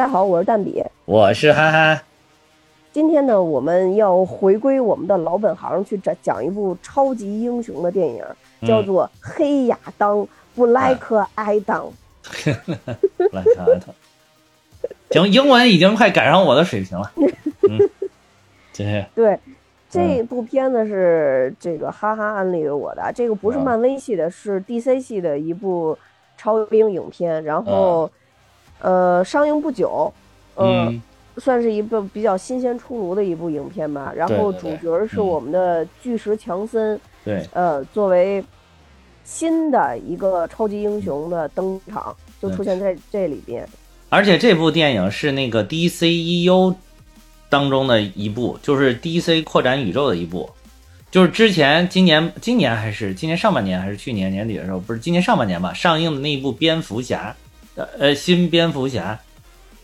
家好，我是蛋比，我是憨憨。今天呢，我们要回归我们的老本行，去讲讲一部超级英雄的电影，叫做《黑亚当布莱克埃当》。布莱克埃当，行，英文已经快赶上我的水平了。嗯，对。对，这部片子是这个哈哈安利给我的，这个不是漫威系的，是 DC 系的一部超英影片，然后呃上映不久，嗯。算是一部比较新鲜出炉的一部影片吧。然后主角是我们的巨石强森，对，呃，作为新的一个超级英雄的登场，就出现在这里边。而且这部电影是那个 DCEU 当中的一部，就是 DC 扩展宇宙的一部。就是之前今年今年还是今年上半年还是去年年底的时候，不是今年上半年吧，上映的那一部蝙蝠侠，呃，新蝙蝠侠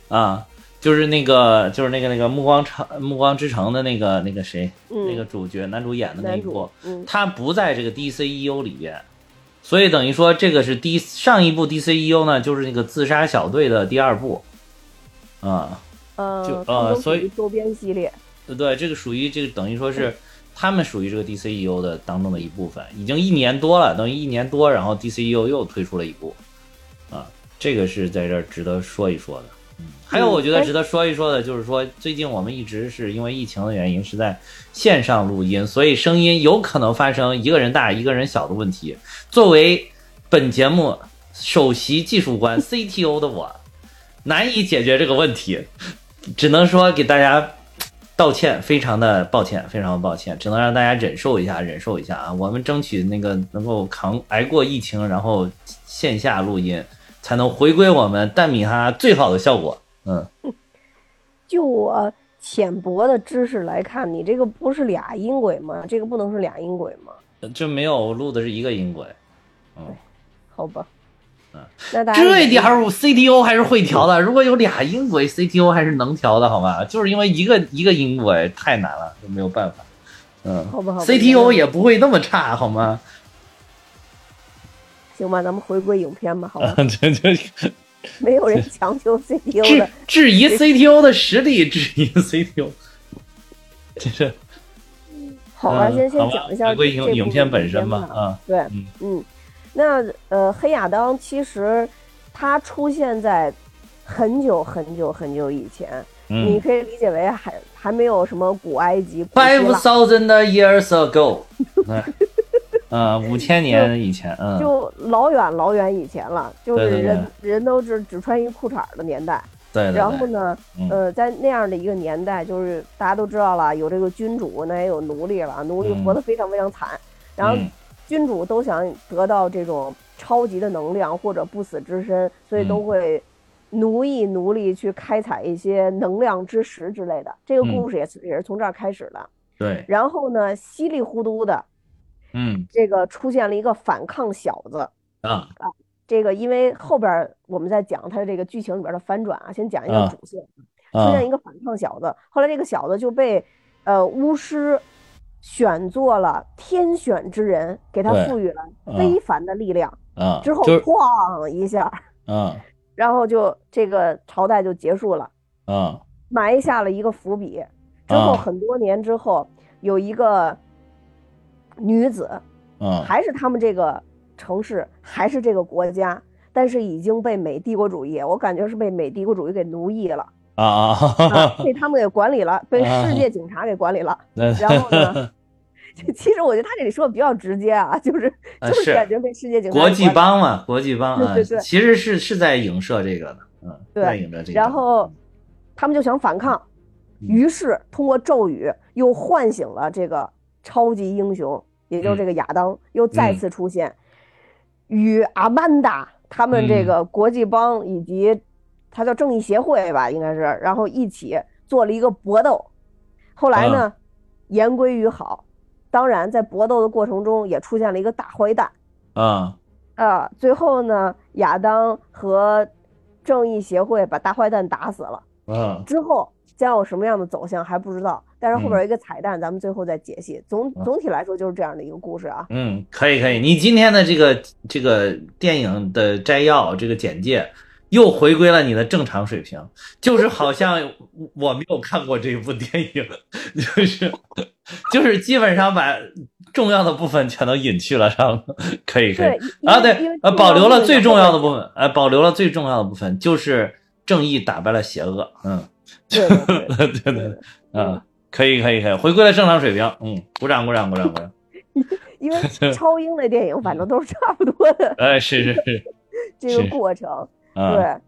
啊。就是那个，就是那个那个《暮光城》《暮光之城》的那个那个谁，那个主角男主演的那一部，他不在这个 DCEU 里边，所以等于说这个是 D 上一部 DCEU 呢，就是那个自杀小队的第二部，啊，呃，呃，所以周边系列，对对，这个属于这个等于说是他们属于这个 DCEU 的当中的一部分，已经一年多了，等于一年多，然后 DCEU 又推出了一部，啊，这个是在这儿值得说一说的。还有，我觉得值得说一说的，就是说最近我们一直是因为疫情的原因是在线上录音，所以声音有可能发生一个人大一个人小的问题。作为本节目首席技术官 CTO 的我，难以解决这个问题，只能说给大家道歉，非常的抱歉，非常的抱歉，只能让大家忍受一下，忍受一下啊！我们争取那个能够扛挨过疫情，然后线下录音，才能回归我们蛋米哈最好的效果。嗯，就我浅薄的知识来看，你这个不是俩音轨吗？这个不能是俩音轨吗？这没有，我录的是一个音轨。嗯，好吧。嗯，那这点儿 CTO 还是会调的。如果有俩音轨，CTO 还是能调的，好吗？就是因为一个一个音轨太难了，就没有办法。嗯，好吧，好吧。CTO 也不会那么差，好吗？行吧，咱们回归影片吧，好吧。这这。没有人强求 CTO 的质疑 CTO 的实力，质疑 CTO，这是好吧？先先讲一下这影影片本身吧。啊，对，嗯，那呃，黑亚当其实它出现在很久很久很久以前，你可以理解为还还没有什么古埃及，Five thousand years ago。嗯，五千年以前，嗯，就老远老远以前了，就是人人都是只穿一裤衩的年代。对。然后呢，呃，在那样的一个年代，就是大家都知道了，有这个君主，那也有奴隶了，奴隶活得非常非常惨。然后君主都想得到这种超级的能量或者不死之身，所以都会奴役奴隶去开采一些能量之石之类的。这个故事也是也是从这儿开始的。对。然后呢，稀里糊涂的。嗯，这个出现了一个反抗小子。啊。啊！这个因为后边我们在讲他的这个剧情里边的反转啊，先讲一个主线，出现一个反抗小子，后来这个小子就被呃巫师选做了天选之人，给他赋予了非凡的力量。啊，之后哐一下啊，然后就这个朝代就结束了。啊，埋下了一个伏笔，之后很多年之后有一个。女子，嗯，还是他们这个城市，还是这个国家，但是已经被美帝国主义，我感觉是被美帝国主义给奴役了啊啊，被他们给管理了，被世界警察给管理了。然后呢，其实我觉得他这里说的比较直接啊，就是就是感觉被世界警察国际帮嘛，国际帮啊，对对，其实是是在影射这个的，嗯，在影射这个。然后他们就想反抗，于是通过咒语又唤醒了这个。超级英雄，也就是这个亚当又再次出现，与阿曼达他们这个国际帮以及他叫正义协会吧，应该是，然后一起做了一个搏斗。后来呢，言归于好。当然，在搏斗的过程中也出现了一个大坏蛋。啊啊！最后呢，亚当和正义协会把大坏蛋打死了。嗯。之后将有什么样的走向还不知道。但是后边有一个彩蛋，咱们最后再解析。总总体来说就是这样的一个故事啊。嗯，可以可以。你今天的这个这个电影的摘要，这个简介又回归了你的正常水平，就是 好像我没有看过这一部电影，就是就是基本上把重要的部分全都隐去了，上可以可以啊，对因为呃，保留了最重要的部部分，呃，保留了最重要的部分，就是正义打败了邪恶，嗯，对对对 嗯，可以可以可以，回归了正常水平，嗯，鼓掌鼓掌鼓掌鼓掌，因为超英的电影反正都是差不多的。哎，是是是，这个过程，啊，对。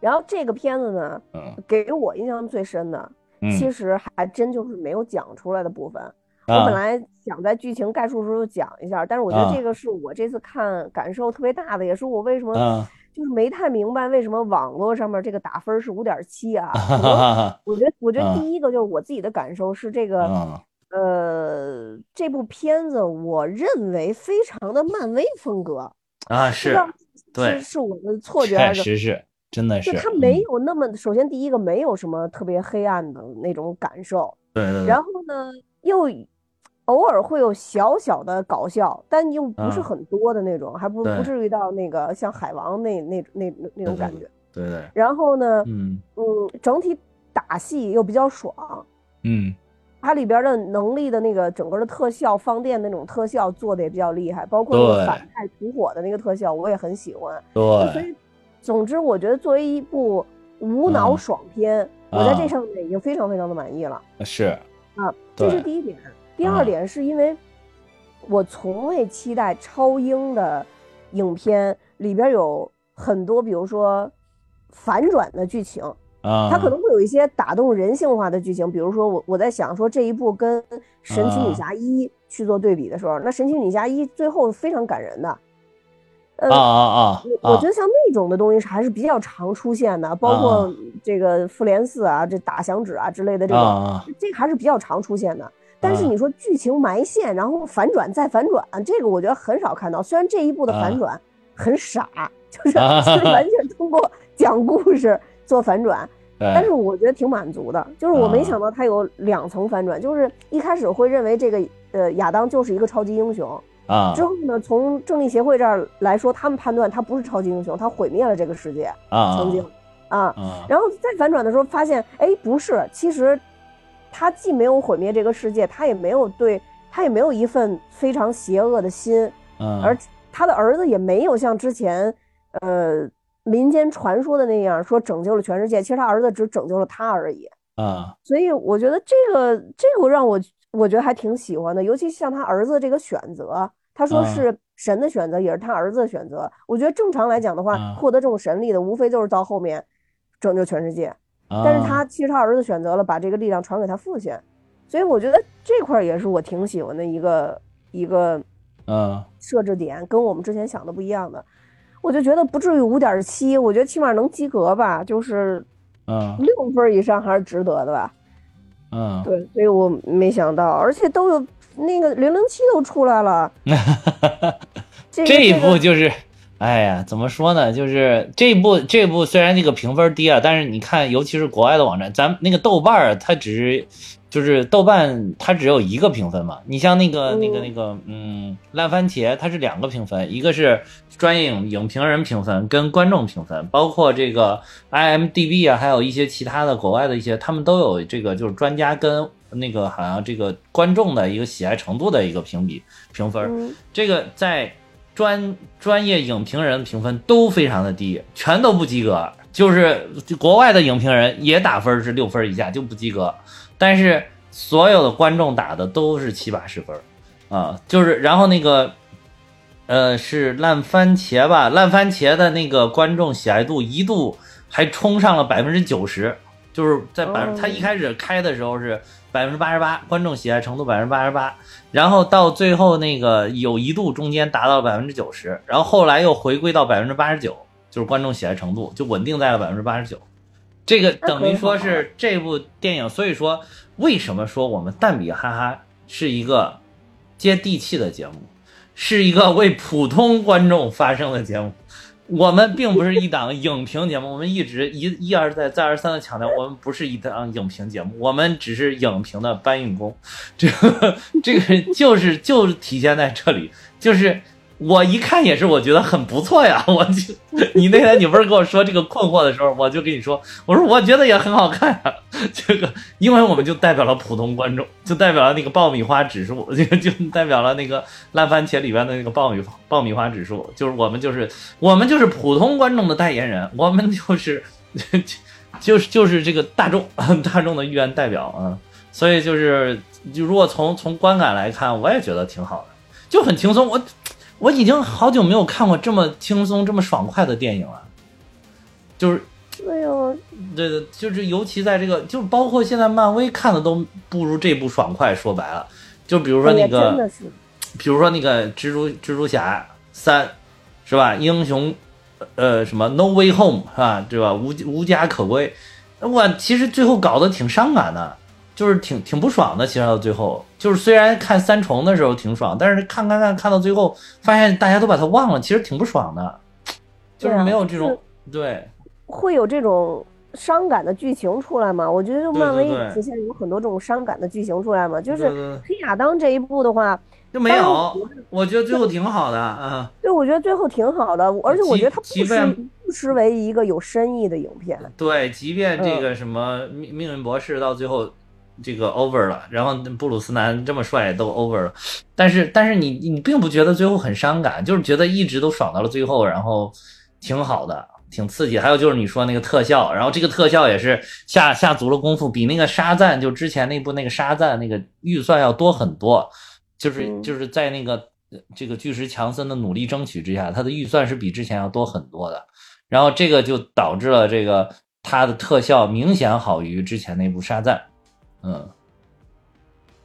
然后这个片子呢，嗯。给我印象最深的，嗯。其实还真就是没有讲出来的部分。我啊本来想在剧情概述的时候讲一下，但是我觉得啊。这个是我这次看感受特别大的，也是我为什么啊，就是没太明白为什么网络上面这个打分是五点七啊。我觉得，我觉得啊第一个就是我自己的感受是这个，嗯呃，这部片子我认为非常的漫威风格，啊，不知道对是是我的错觉还确是？实是，真的，就是它没嗯有那么，首先第一个没有什么特别黑暗的那种感受，对，然后呢，又偶尔会有小小的搞笑，但又不是嗯很多的那种，还不不至于到那个像海王那那那那那种感觉。对对，然后呢，嗯嗯，整体打戏又比较爽，嗯它里边的能力的那个整个的特效，放电那种特效做的也比较厉害，包括那个反派吐火的那个特效，我也很喜欢。所，以，总之，我觉得作为一部无脑嗯爽片，我在这啊上面已经非常非常的满意了。是，啊，这是第一点。第二啊点是因为我从未期待超英的影片里边有很多，比如说反转的剧情，啊，它可能会有一些打动人性化的剧情。比如说我我在想说这一部跟《神奇女啊侠一》去做对比的时候，那《神奇女侠一》最后非常感人的。呃，啊啊啊，我我觉得像那种的东西还是比较常出现的，包括啊这个复联四啊、这打响指啊之类的这种，啊这个还是比较常出现的。但是啊你说剧情埋线，然后反转再反转，这个我觉得很少看到。虽然这一部的反转很傻，就是 完全通过讲故事做反转，但是我觉得挺满足的。就是我没啊想到它有两层反转，就是一开始会认为这个呃亚当就是一个超级英雄，啊之后呢，从正义协会这儿来说，他们判断他不是超级英雄，他毁灭了这个世界，啊曾经啊。啊然后再反转的时候，发现哎，不是，其实他既没有毁灭这个世界，他也没有对他也没有一份非常邪恶的心，嗯而他的儿子也没有像之前呃民间传说的那样说拯救了全世界，其实他儿子只拯救了他而已。啊所以我觉得这个这个让我我觉得还挺喜欢的，尤其像他儿子这个选择，他说嗯是神的选择，也是他儿子的选择。我觉得正常来讲的话，嗯获得这种神力的，无非就是到后面拯救全世界。啊，但是他其实他儿子选择了把这个力量传给他父亲，所以我觉得这块儿也是我挺喜欢的一个一个嗯设置点，跟我们之前想的不一样的。我就觉得不至于五点七，我觉得起码能及格吧，就是嗯六分以上还是值得的吧。嗯，对，所以我没想到，而且都有那个零零七都出来了，这一这个部就是，哎呀，怎么说呢？就是这一部这一部虽然这个评分低啊，但是你看，尤其是国外的网站，咱们那个豆瓣儿，它只是就是豆瓣它只有一个评分嘛。你像那个那个嗯那个嗯，烂番茄它是两个评分，一个是专业影影评人评分跟观众评分，包括这个 IMDB 啊，还有一些其他的国外的一些，他们都有这个就是专家跟那个好像这个观众的一个喜爱程度的一个评比评分。嗯这个在专专业影评人评分都非常的低，全都不及格。就是国外的影评人也打分是六分以下就不及格，但是所有的观众打的都是七八十分啊。就是然后那个呃是烂番茄吧，烂番茄的那个观众喜爱度一度还冲上了百分之九十，就是在百哦他一开始开的时候是百分之八十八，观众喜爱程度百分之八十八，然后到最后那个有一度中间达到了百分之九十，然后后来又回归到百分之八十九，就是观众喜爱程度就稳定在了百分之八十九。这个等于说是这部电影，所以说为什么说我们蛋比哈哈是一个接地气的节目，是一个为普通观众发声的节目。我们并不是一档影评节目，我们一直一一而再再而三的强调，我们不是一档影评节目，我们只是影评的搬运工。这个这个就是就是体现在这里，就是我一看也是，我觉得很不错呀。我就你那天你不是跟我说这个困惑的时候，我就跟你说，我说我觉得也很好看呀。这个，因为我们就代表了普通观众，就代表了那个爆米花指数，就 就代表了那个烂番茄里边的那个爆米爆米花指数，就是我们就是我们就是普通观众的代言人，我们就是就是就是这个大众大众的预言代表啊。所以就是就如果从从观感来看，我也觉得挺好的，就很轻松。我。我已经好久没有看过这么轻松、这么爽快的电影了，就是，对呀，对对，就是尤其在这个，就包括现在漫威看的都不如这部爽快。说白了，就比如说那个，比如说那个蜘蛛蜘蛛侠三，是吧？英雄，呃，什么 No Way Home 是吧？对吧？无无家可归，我其实最后搞得挺伤感的。就是挺挺不爽的，其实到最后，就是虽然看三重的时候挺爽，但是看看看看到最后，发现大家都把它忘了，其实挺不爽的，就是没有这种对，会有这种伤感的剧情出来吗？我觉得就漫威之前有很多这种伤感的剧情出来嘛，就是黑亚当这一部的话就没有，我觉得最后挺好的。啊，对，我觉得最后挺好的，而且我觉得它不失不失为一个有深意的影片，对，即便这个什么命命运博士到最后。这个 over 了，然后布鲁斯南这么帅都 over 了，但是但是你你并不觉得最后很伤感，就是觉得一直都爽到了最后，然后挺好的，挺刺激。还有就是你说那个特效，然后这个特效也是下下足了功夫，比那个沙赞就之前那部那个沙赞那个预算要多很多，就是就是在那个这个巨石强森的努力争取之下，他的预算是比之前要多很多的，然后这个就导致了这个他的特效明显好于之前那部沙赞。嗯，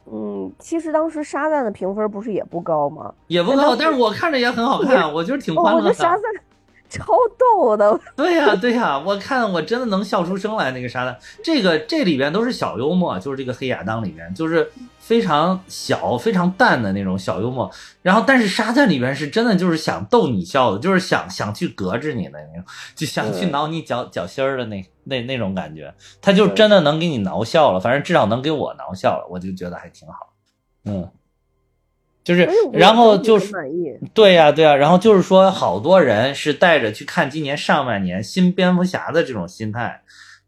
嗯，其实当时沙赞的评分不是也不高吗？也不高，但是我看着也很好看，我觉得挺欢乐的。沙赞超逗的。对呀，对呀，我看我真的能笑出声来。那个沙赞，这个这里边都是小幽默，就是这个黑亚当里边就是。非常小、非常淡的那种小幽默，然后但是沙赞里边是真的就是想逗你笑的，就是想想去隔着你的那种，就想去挠你脚脚心儿的那那那种感觉，他就真的能给你挠笑了，反正至少能给我挠笑了，我就觉得还挺好。嗯，就是然后就是对呀对呀，然后就是说好多人是带着去看今年上半年新蝙蝠侠的这种心态。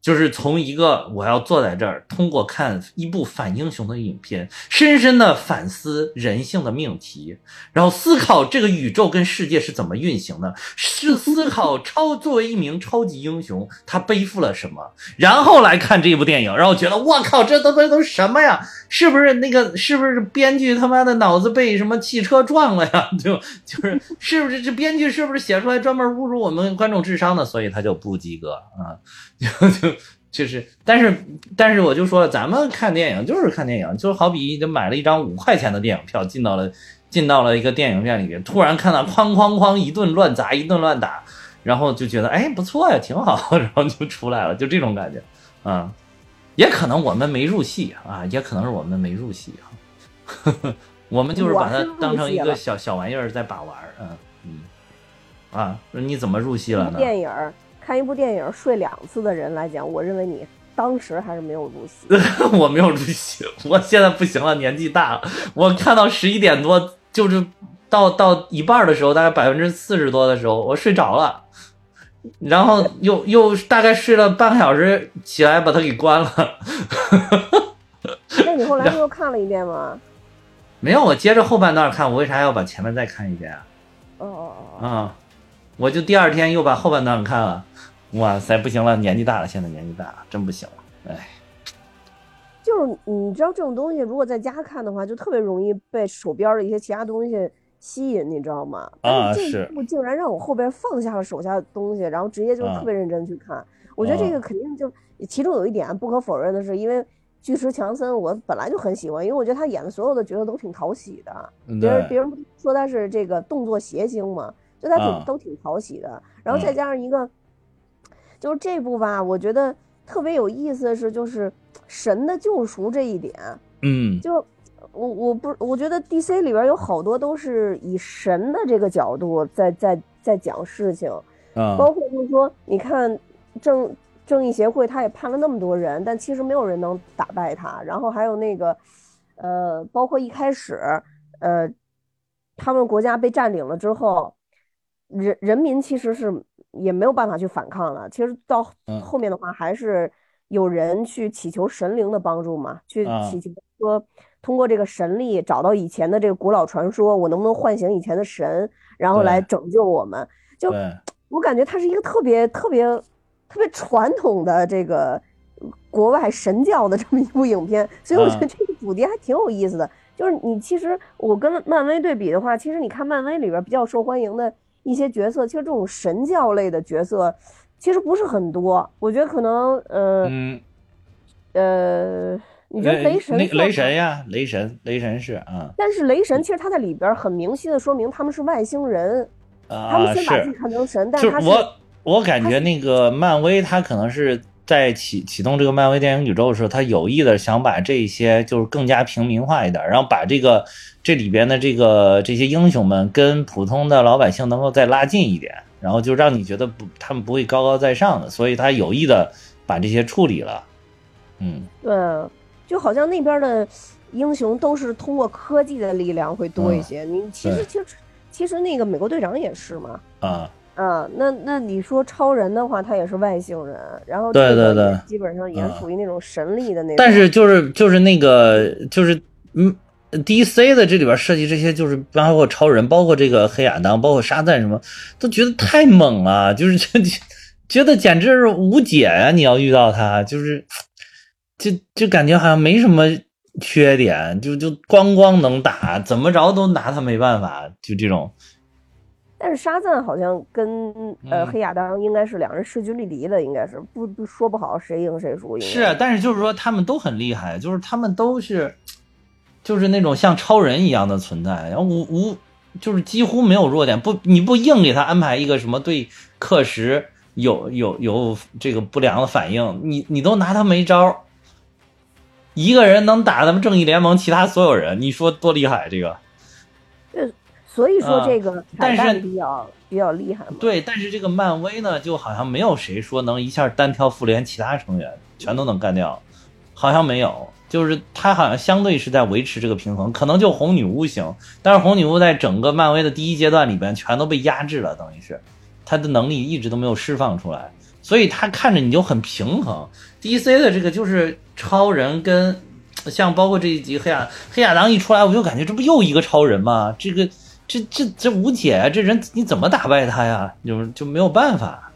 就是从一个我要坐在这儿，通过看一部反英雄的影片，深深的反思人性的命题，然后思考这个宇宙跟世界是怎么运行的，是思考 超作为一名超级英雄他背负了什么，然后来看这部电影，然后觉得我靠，这都都都什么呀？是不是那个是不是编剧他妈的脑子被什么汽车撞了呀？就就是是不是这编剧是不是写出来专门侮辱我们观众智商的？所以他就不及格啊。就就就是，但是但是我就说，咱们看电影就是看电影，就好比就买了一张五块钱的电影票，进到了进到了一个电影院里面，突然看到哐哐哐一顿乱砸，一顿乱打，然后就觉得哎不错呀，挺好，然后就出来了，就这种感觉啊。也可能我们没入戏啊，也可能是我们没入戏啊，我们就是把它当成一个小小玩意儿在把玩嗯啊，你怎么入戏了呢？电影。看一部电影睡两次的人来讲，我认为你当时还是没有入戏。我没有入戏，我现在不行了，年纪大了。我看到十一点多，就是到到一半的时候，大概百分之四十多的时候，我睡着了，然后又又大概睡了半个小时，起来把它给关了。那你后来又看了一遍吗？没有，我接着后半段看。我为啥要把前面再看一遍啊？哦哦哦。啊，我就第二天又把后半段看了。哇塞，不行了，年纪大了，现在年纪大了，真不行了，哎。就是你知道这种东西，如果在家看的话，就特别容易被手边的一些其他东西吸引，你知道吗？啊，是。这部竟然让我后边放下了手下的东西，然后直接就特别认真去看。我觉得这个肯定就其中有一点不可否认的是，因为巨石强森我本来就很喜欢，因为我觉得他演的所有的角色都挺讨喜的。别人别人说他是这个动作谐星嘛，就他挺都挺讨喜的。然后再加上一个。就是这部吧，我觉得特别有意思的是，就是神的救赎这一点，嗯，就我我不我觉得 D C 里边有好多都是以神的这个角度在在在讲事情，啊，包括就是说，你看正正义协会，他也判了那么多人，但其实没有人能打败他。然后还有那个，呃，包括一开始，呃，他们国家被占领了之后，人人民其实是也没有办法去反抗了。其实到嗯后面的话，还是有人去祈求神灵的帮助嘛，去啊祈求说通过这个神力找到以前的这个古老传说，我能不能唤醒以前的神，然后来拯救我们？就，我感觉它是一个特别特别特别传统的这个国外神教的这么一部影片，所以我觉得啊这个主题还挺有意思的。就是你其实我跟漫威对比的话，其实你看漫威里边比较受欢迎的一些角色，其实这种神教类的角色其实不是很多。我觉得可能呃、嗯，呃，你觉得雷神雷雷神呀，雷神，雷神是啊但是雷神其实他在里边很明晰的说明他们是外星人，他们啊先把自己，看成神，但他是我我感觉那个漫威，他可能是在启启动这个漫威电影宇宙的时候，他有意的想把这些就是更加平民化一点，然后把这个这里边的这个这些英雄们跟普通的老百姓能够再拉近一点，然后就让你觉得不他们不会高高在上的，所以他有意的把这些处理了，嗯。对，就好像那边的英雄都是通过科技的力量会多一些。你其实其实其实那个美国队长也是嘛，啊，啊，那那你说超人的话，他也是外星人，然后对对对基本上也属于那种神力的那种。但是就是就是那个就是嗯，DC 的这里边设计这些就是包括超人，包括这个黑亚当，包括沙赞什么，都觉得太 猛了，就是这 觉得简直是无解啊、你要遇到他，就是就就感觉好像没什么缺点，就就光光能打，怎么着都拿他没办法，就这种。但是沙赞好像跟呃嗯黑亚当应该是两人势均力敌的，应该是不不说不好谁赢谁输。是，啊但是就是说他们都很厉害，就是他们都是，就是那种像超人一样的存在，然后无无就是几乎没有弱点，不你不硬给他安排一个什么对克时有有有这个不良的反应，你你都拿他没招。一个人能打咱们正义联盟其他所有人，你说多厉害？这个所以说啊这个但是彩蛋比较比较厉害嘛。对，但是这个漫威呢，就好像没有谁说能一下单挑复联其他成员，全都能干掉，好像没有。就是他好像相对是在维持这个平衡，可能就红女巫行，但是红女巫在整个漫威的第一阶段里边全都被压制了，等于是她的能力一直都没有释放出来，所以他看着你就很平衡。DC 的这个就是超人跟像包括这一集黑亚黑亚当一出来，我就感觉这不又一个超人吗？这个这这这无解啊！这人你怎么打败他呀？就就没有办法，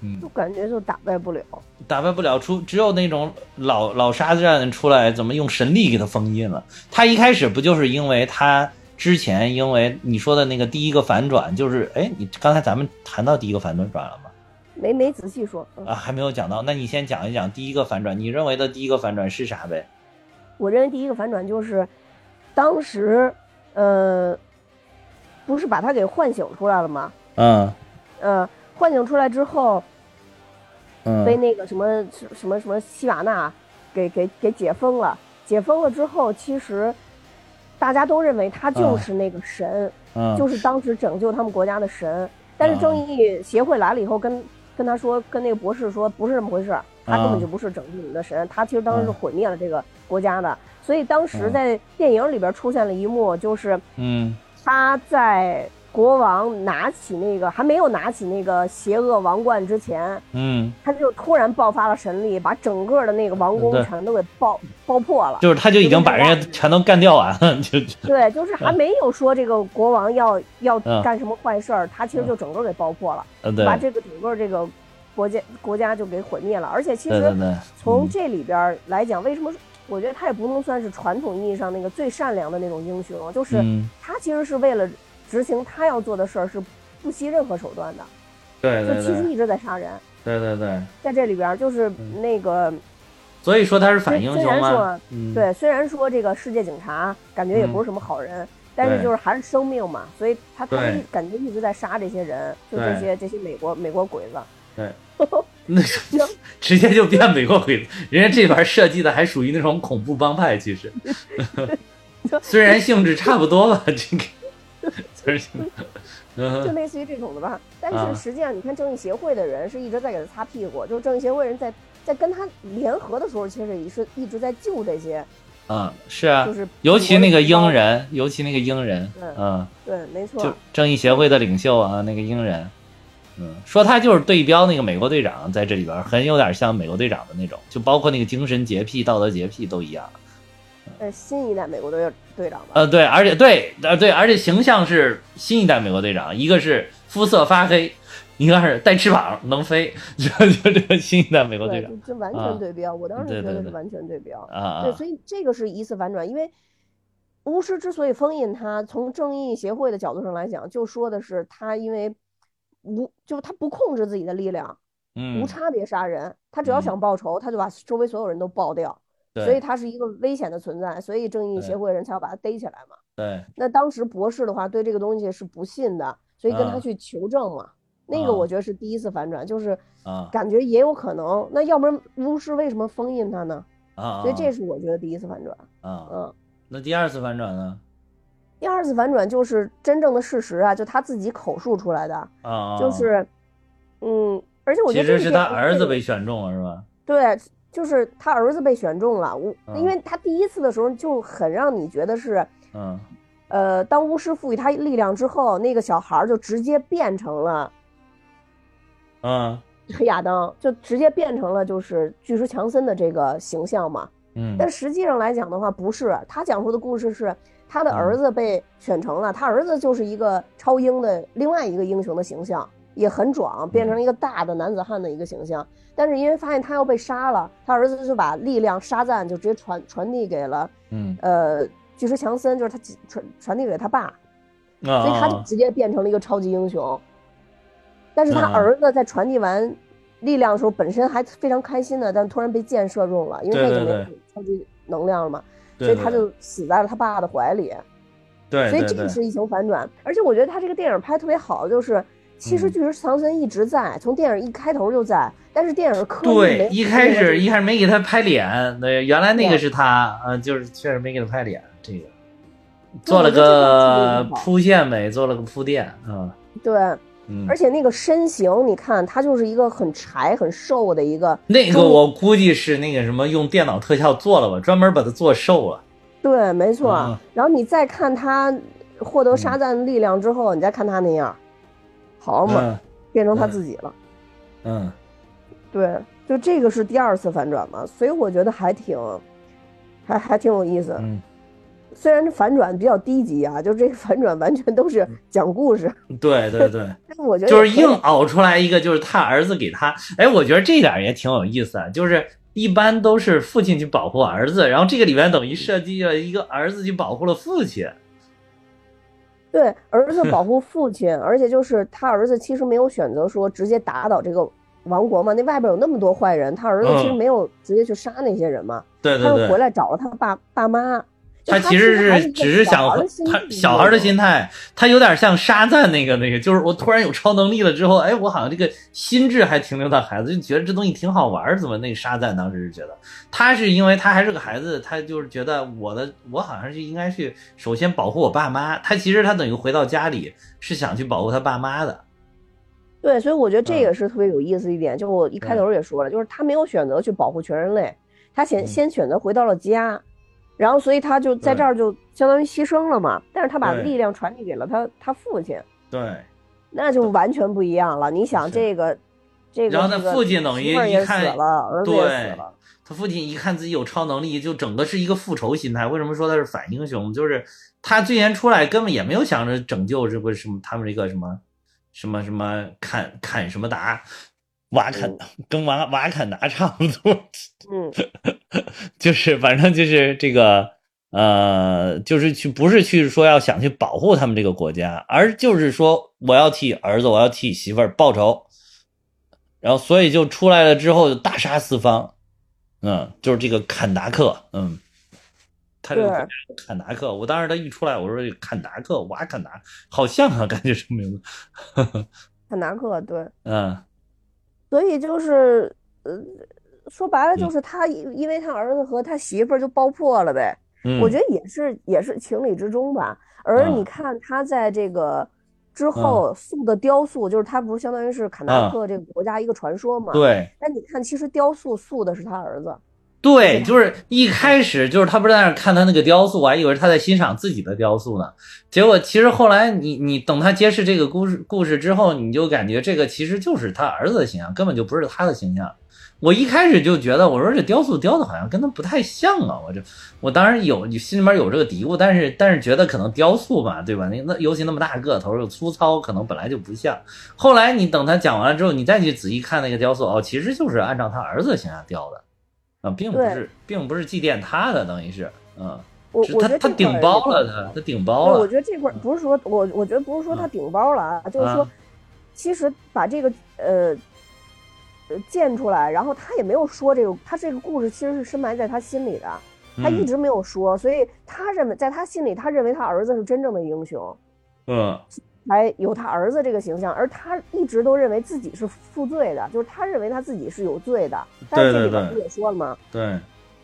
嗯就感觉就打败不了。打败不了，出只有那种老老沙赞出来，怎么用神力给他封印了？他一开始不就是因为他之前因为你说的那个第一个反转，就是哎，你刚才咱们谈到第一个反转转了吗？没没仔细说，嗯啊，还没有讲到，那你先讲一讲第一个反转，你认为的第一个反转是啥呗？我认为第一个反转就是，当时，呃，不是把他给唤醒出来了吗？嗯呃，唤醒出来之后，被嗯那个什么什什么什么希瓦纳给给给解封了。解封了之后，其实大家都认为他就是那个神，嗯，就是当时拯救他们国家的神。但是啊正义协会来了以后跟，跟他说，跟那个博士说，不是这么回事儿，他根啊本就不是拯救你们的神，他其实当时是嗯毁灭了这个国家的。所以当时嗯。在电影里边出现了一幕，就是嗯。他在国王拿起那个还没有拿起那个邪恶王冠之前，嗯，他就突然爆发了神力，把整个的那个王宫全都给爆爆破了。就是他就已经把人家全都干掉完了，就就。对，就是还没有说这个国王要要嗯。干什么坏事儿，他其实就整个给爆破了。把这个整个这个国家国家就给毁灭了。而且其实从这里边来讲，为什么我觉得他也不能算是传统意义上那个最善良的那种英雄，就是嗯。他其实是为了执行他要做的事儿，是不惜任何手段的，对对对就其实一直在杀人。对对对，在这里边儿就是嗯那个，所以说他是反英雄嘛然说，嗯，对，虽然说这个世界警察感觉也不是什么好人，但是就是还是生命嘛，所以他感觉一直在杀这些人，就这些这些美国美国鬼子。对，那直接就变美国鬼子，人家这边设计的还属于那种恐怖帮派，其实。虽然性质差不多吧，这个就是，就嗯类似于这种的吧。但啊。是实际上，你看正义协会的人是一直在给他擦屁股，就是正义协会人在在跟他联合的时候，其实也是一直在救这些嗯，是啊，就是尤其那个英鹰，人，尤其那个鹰人，对嗯，对，没错。就，正义协会的领袖啊，那个鹰人，嗯，说他就是对标那个美国队长，在这里边很有点像美国队长的那种，就包括那个精神洁癖、道德洁癖都一样。呃，新一代美国队队长吧，呃，对，而且对，呃，对，而且形象是新一代美国队长，一个是肤色发黑，一个是带翅膀能飞，就 就这个新一代美国队，长。就就完啊。全对标，我当时觉得是完全对标。啊啊，对，所以这个是一次反转，因为巫师之所以封印他，从正义协会的角度上来讲，就说的是他因为无，就是他不控制自己的力量，嗯无，差别杀人，他只要嗯想报仇，他就把周围所有人都爆掉，所以他是一个危险的存在，所以正义协对会人才要把他逮起来嘛。对，那当时博士的话对这个东西是不信的，所以跟他啊去求证嘛。那个啊我觉得是第一次反转，就是啊感觉也有可能。那要不然巫师为什么封印他呢？啊，所以这是我觉得第一次反转。啊，嗯，那第二次反转呢？第二次反转就是真正的事实啊，就他自己口述出来的，啊，就是，嗯，而且我觉其实是他儿子被选中了，是吧？对，就是他儿子被选中了。我嗯因为他第一次的时候就很让你觉得是，嗯呃，当巫师赋予他力量之后，那个小孩儿就直接变成了嗯黑 亚当，就直接变成了就是巨石强森的这个形象嘛。嗯但实际上来讲的话，不是他讲述的故事是他的嗯。儿子被选成了，他儿子就是一个超英的另外一个英雄的形象，也很壮，变成一个大的男子汉的一个形象。但是因为发现他要被杀了，他儿子就把力量沙赞就直接传传递给了嗯，呃巨石强森，就是他传传递给他爸，所所以他就直接变成了一个超级英雄。但是他嗯。儿子在传递完力量的时候，本身还非常开心的，但突然被箭射中了，因为他已经没有超级能量了嘛，对对所以他就死在了他爸的怀里。对，所以这个是一情反转，而且我觉得他这个电影拍得特别好，就是其实嗯。巨石强森一直在，从电影一开头就在，但是电影刻对，一开始一开开始没给他拍脸，对，原来那个是他，嗯，就是确实没给他拍脸，这个做了个铺线呗，做了个铺垫，嗯，对，嗯。而，且那个身形，你看他就是一个很柴很瘦的一个，那个我估计是那个什么用电脑特效做了吧，专门把他做瘦了，对，没错。嗯。然后你再看他获得沙赞力量之后，你再看他那样，好嘛，嗯。变成他嗯自己了。嗯，对，就这个是第二次反转嘛，所以我觉得还挺，还还挺有意思。嗯，虽然这反转比较低级啊，就这个反转完全都是讲故事，对对对。我觉得就是硬熬出来一个，就是他儿子给他，哎，我觉得这点也挺有意思啊。就是一般都是父亲去保护儿子，然后这个里面等于设计了一个儿子去保护了父亲。对儿子保护父亲，而且就是他儿子其实没有选择说直接打倒这个王国嘛，那外边有那么多坏人，他儿子其实嗯没有直接去杀那些人嘛，对对他又回，来找了他爸爸妈。就他他其实是只是想他小孩的心态，他有点像沙赞那个那个，就是我突然有超能力了之后，哎，我好像这个心智还停留在孩子，就觉得这东西挺好玩儿，怎么那个沙赞当时是觉得，他是因为他还是个孩子，他就是觉得我的我好像是应该去首先保护我爸妈，他其实他等于回到家里是想去保护他爸妈的。对，所以我觉得这嗯。个是特别有意思一点，就我一开头也说了，就是他没有选择去保护全人类，他先嗯。先选择回到了家，然后所以他就在这儿就相当于牺牲了嘛，但是他把力量传递给了他他父亲，对，那就完全不一样了。你想这个这个，然后他父亲等于一看了，儿子也对死了，他父亲一看自己有超能力，就整个是一个复仇心态。为什么说他是反英雄？就是他最先出来根本也没有想着拯救这个什么他们这个什么什么什么坎坎什么达。瓦肯嗯。跟瓦瓦坎达差不多，嗯，就是反正就是这个呃，就是去不是去说要想去保护他们这个国家，而就是说我要替儿子，我要替媳妇儿报仇，然后所以就出来了之后就大杀四方，嗯，就是这个坎达克，嗯，他这个国家坎达克，我当时他一出来，我说这个坎达克瓦坎达好像啊，感觉什么名字，坎达克对，嗯所以就是呃，说白了嗯就是他因因为他儿子和他媳妇儿就爆破了呗。嗯，我觉得也是也是情理之中吧。而啊你看他在这个之后塑的雕塑，就是他不是相当于是坎达克这个国家一个传说嘛？。对但你看，其实雕塑塑的是他儿子，对，就是一开始就是他不是在那看他那个雕塑，我还以为他在欣赏自己的雕塑呢。结果其实后来你你等他揭示这个故事故事之后，你就感觉这个其实就是他儿子的形象，根本就不是他的形象。我一开始就觉得，我说这雕塑雕的好像跟他不太像啊！我这我当然有心里面有这个嘀咕，但是但是觉得可能雕塑嘛，对吧？那那尤其那么大个头又粗糙，可能本来就不像。后来你等他讲完了之后，你再去仔细看那个雕塑，哦，其实就是按照他儿子形象雕的啊，并不是并不是祭奠他的，等于是嗯，我我觉得他顶包了，他他顶包了。我觉得这块不是说我我觉得不是说他顶包了啊，就是说其实把这个呃。呃，建出来，然后他也没有说这个，他这个故事其实是深埋在他心里的，他一直没有说，所以他认为在他心里，他认为他儿子是真正的英雄，嗯，才有他儿子这个形象，而他一直都认为自己是负罪的，就是他认为他自己是有罪的，但是这里边不也说了吗？对，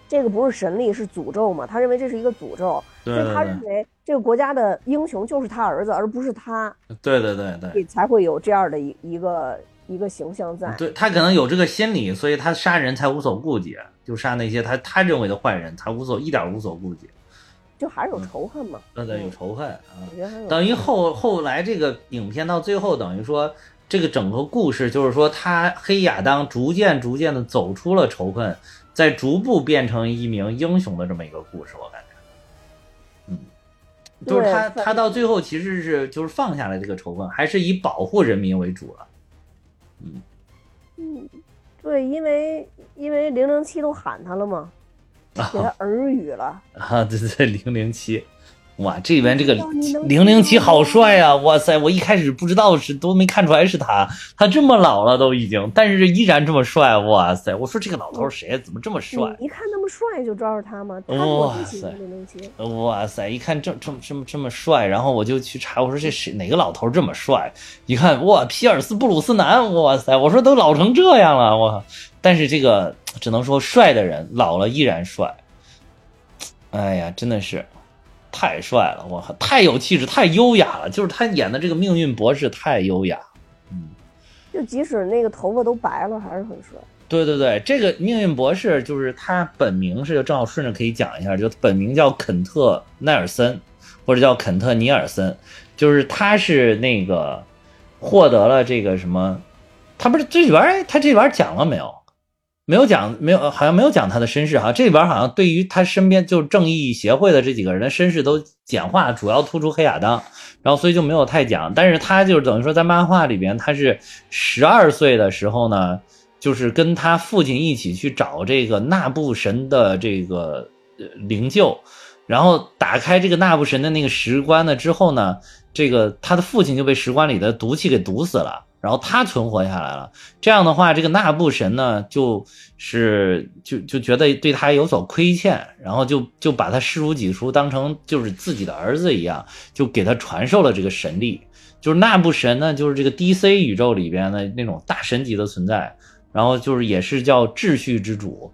这个不是神力，是诅咒嘛？他认为这是一个诅咒，所以他认为这个国家的英雄就是他儿子，而不是他，对对对对，才会有这样的一一个。一个形象在，对他可能有这个心理，所以他杀人才无所顾忌，就杀那些他他认为的坏人，他无所一点无所顾忌，就还是有仇恨嘛？对对，有仇恨啊。嗯、等于后后来这个影片到最后，等于说这个整个故事就是说，他黑亚当逐渐逐渐的走出了仇恨，在逐步变成一名英雄的这么一个故事，我感觉，嗯，就是他他到最后其实是就是放下了这个仇恨，还是以保护人民为主了。嗯嗯，对，因为因为零零七都喊他了嘛，给他耳语了啊！对对，零零七。哇，这边这个零零七好帅啊！哇塞，我一开始不知道是都没看出来是他，他这么老了都已经，但是依然这么帅！哇塞，我说这个老头谁？怎么这么帅？一看那么帅就知道是他吗？哇塞，零零七！哇塞，一看这这么这么这么帅，然后我就去查，我说这谁哪个老头这么帅？一看哇，皮尔斯布鲁斯南！哇塞，我说都老成这样了，我但是这个只能说帅的人老了依然帅。哎呀，真的是。太帅了，我靠，太有气质，太优雅了。就是他演的这个命运博士太优雅，嗯，就即使那个头发都白了，还是很帅。对对对，这个命运博士就是他本名是正好顺着可以讲一下，就本名叫肯特奈尔森，或者叫肯特尼尔森，就是他是那个获得了这个什么，他不是这里边他这里边讲了没有？没有讲，没有，好像没有讲他的身世哈。这里边好像对于他身边就正义协会的这几个人的身世都简化，主要突出黑亚当，然后所以就没有太讲。但是他就是等于说在漫画里边，他是十二岁的时候呢，就是跟他父亲一起去找这个纳布神的这个灵柩，然后打开这个纳布神的那个石棺呢之后呢，这个他的父亲就被石棺里的毒气给毒死了。然后他存活下来了，这样的话，这个纳布神呢，就是就就觉得对他有所亏欠，然后就就把他视如己出，当成就是自己的儿子一样，就给他传授了这个神力。就是纳布神呢，就是这个 DC 宇宙里边的那种大神级的存在，然后就是也是叫秩序之主，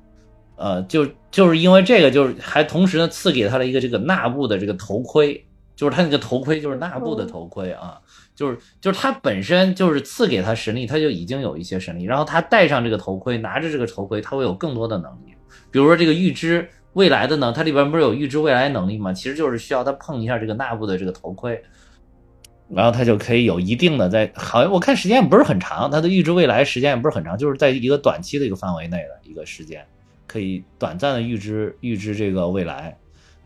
呃，就就是因为这个，就是还同时呢赐给他了一个这个纳布的这个头盔，就是他那个头盔就是纳布的头盔啊。就是就是他本身就是赐给他神力，他就已经有一些神力，然后他戴上这个头盔，拿着这个头盔，他会有更多的能力。比如说这个预知未来的呢，它里边不是有预知未来能力吗？其实就是需要他碰一下这个纳布的这个头盔，然后他就可以有一定的在，好像我看时间也不是很长，他的预知未来时间也不是很长，就是在一个短期的一个范围内的一个时间，可以短暂的预知预知这个未来。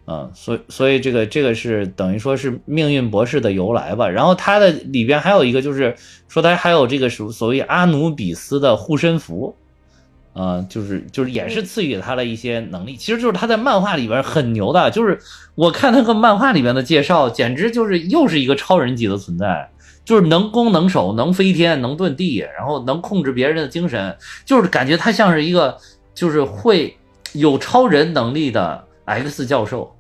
嗯，所以所以这个这个是等于说是命运博士的由来吧。然后它的里边还有一个就是说它还有这个所所谓阿努比斯的护身符，啊，就是就是也是赐予他了一些能力。其实就是他在漫画里边很牛的，就是我看那个漫画里边的介绍，简直就是又是一个超人级的存在，就是能攻能守，能飞天，能遁地，然后能控制别人的精神，就是感觉他像是一个就是会有超人能力的。X 教授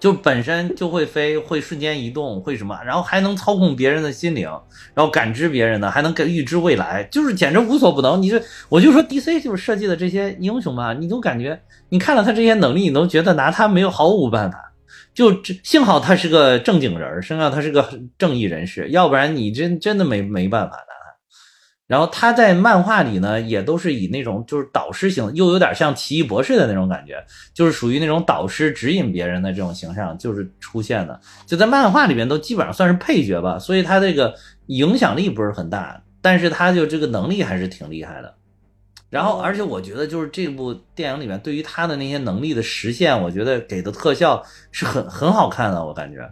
就本身就会飞，会瞬间移动，会什么，然后还能操控别人的心灵，然后感知别人的，还能预知未来，就是简直无所不能。你这，我就说 DC 就是设计的这些英雄嘛，你都感觉你看了他这些能力，你都觉得拿他没有毫无办法。就这幸好他是个正经人，幸好他是个正义人士，要不然你真真的没没办法的然后他在漫画里呢，也都是以那种就是导师型，又有点像奇异博士的那种感觉，就是属于那种导师指引别人的这种形象，就是出现的。就在漫画里边都基本上算是配角吧，所以他这个影响力不是很大，但是他就这个能力还是挺厉害的。然后，而且我觉得就是这部电影里面对于他的那些能力的实现，我觉得给的特效是很很好看的，我感觉。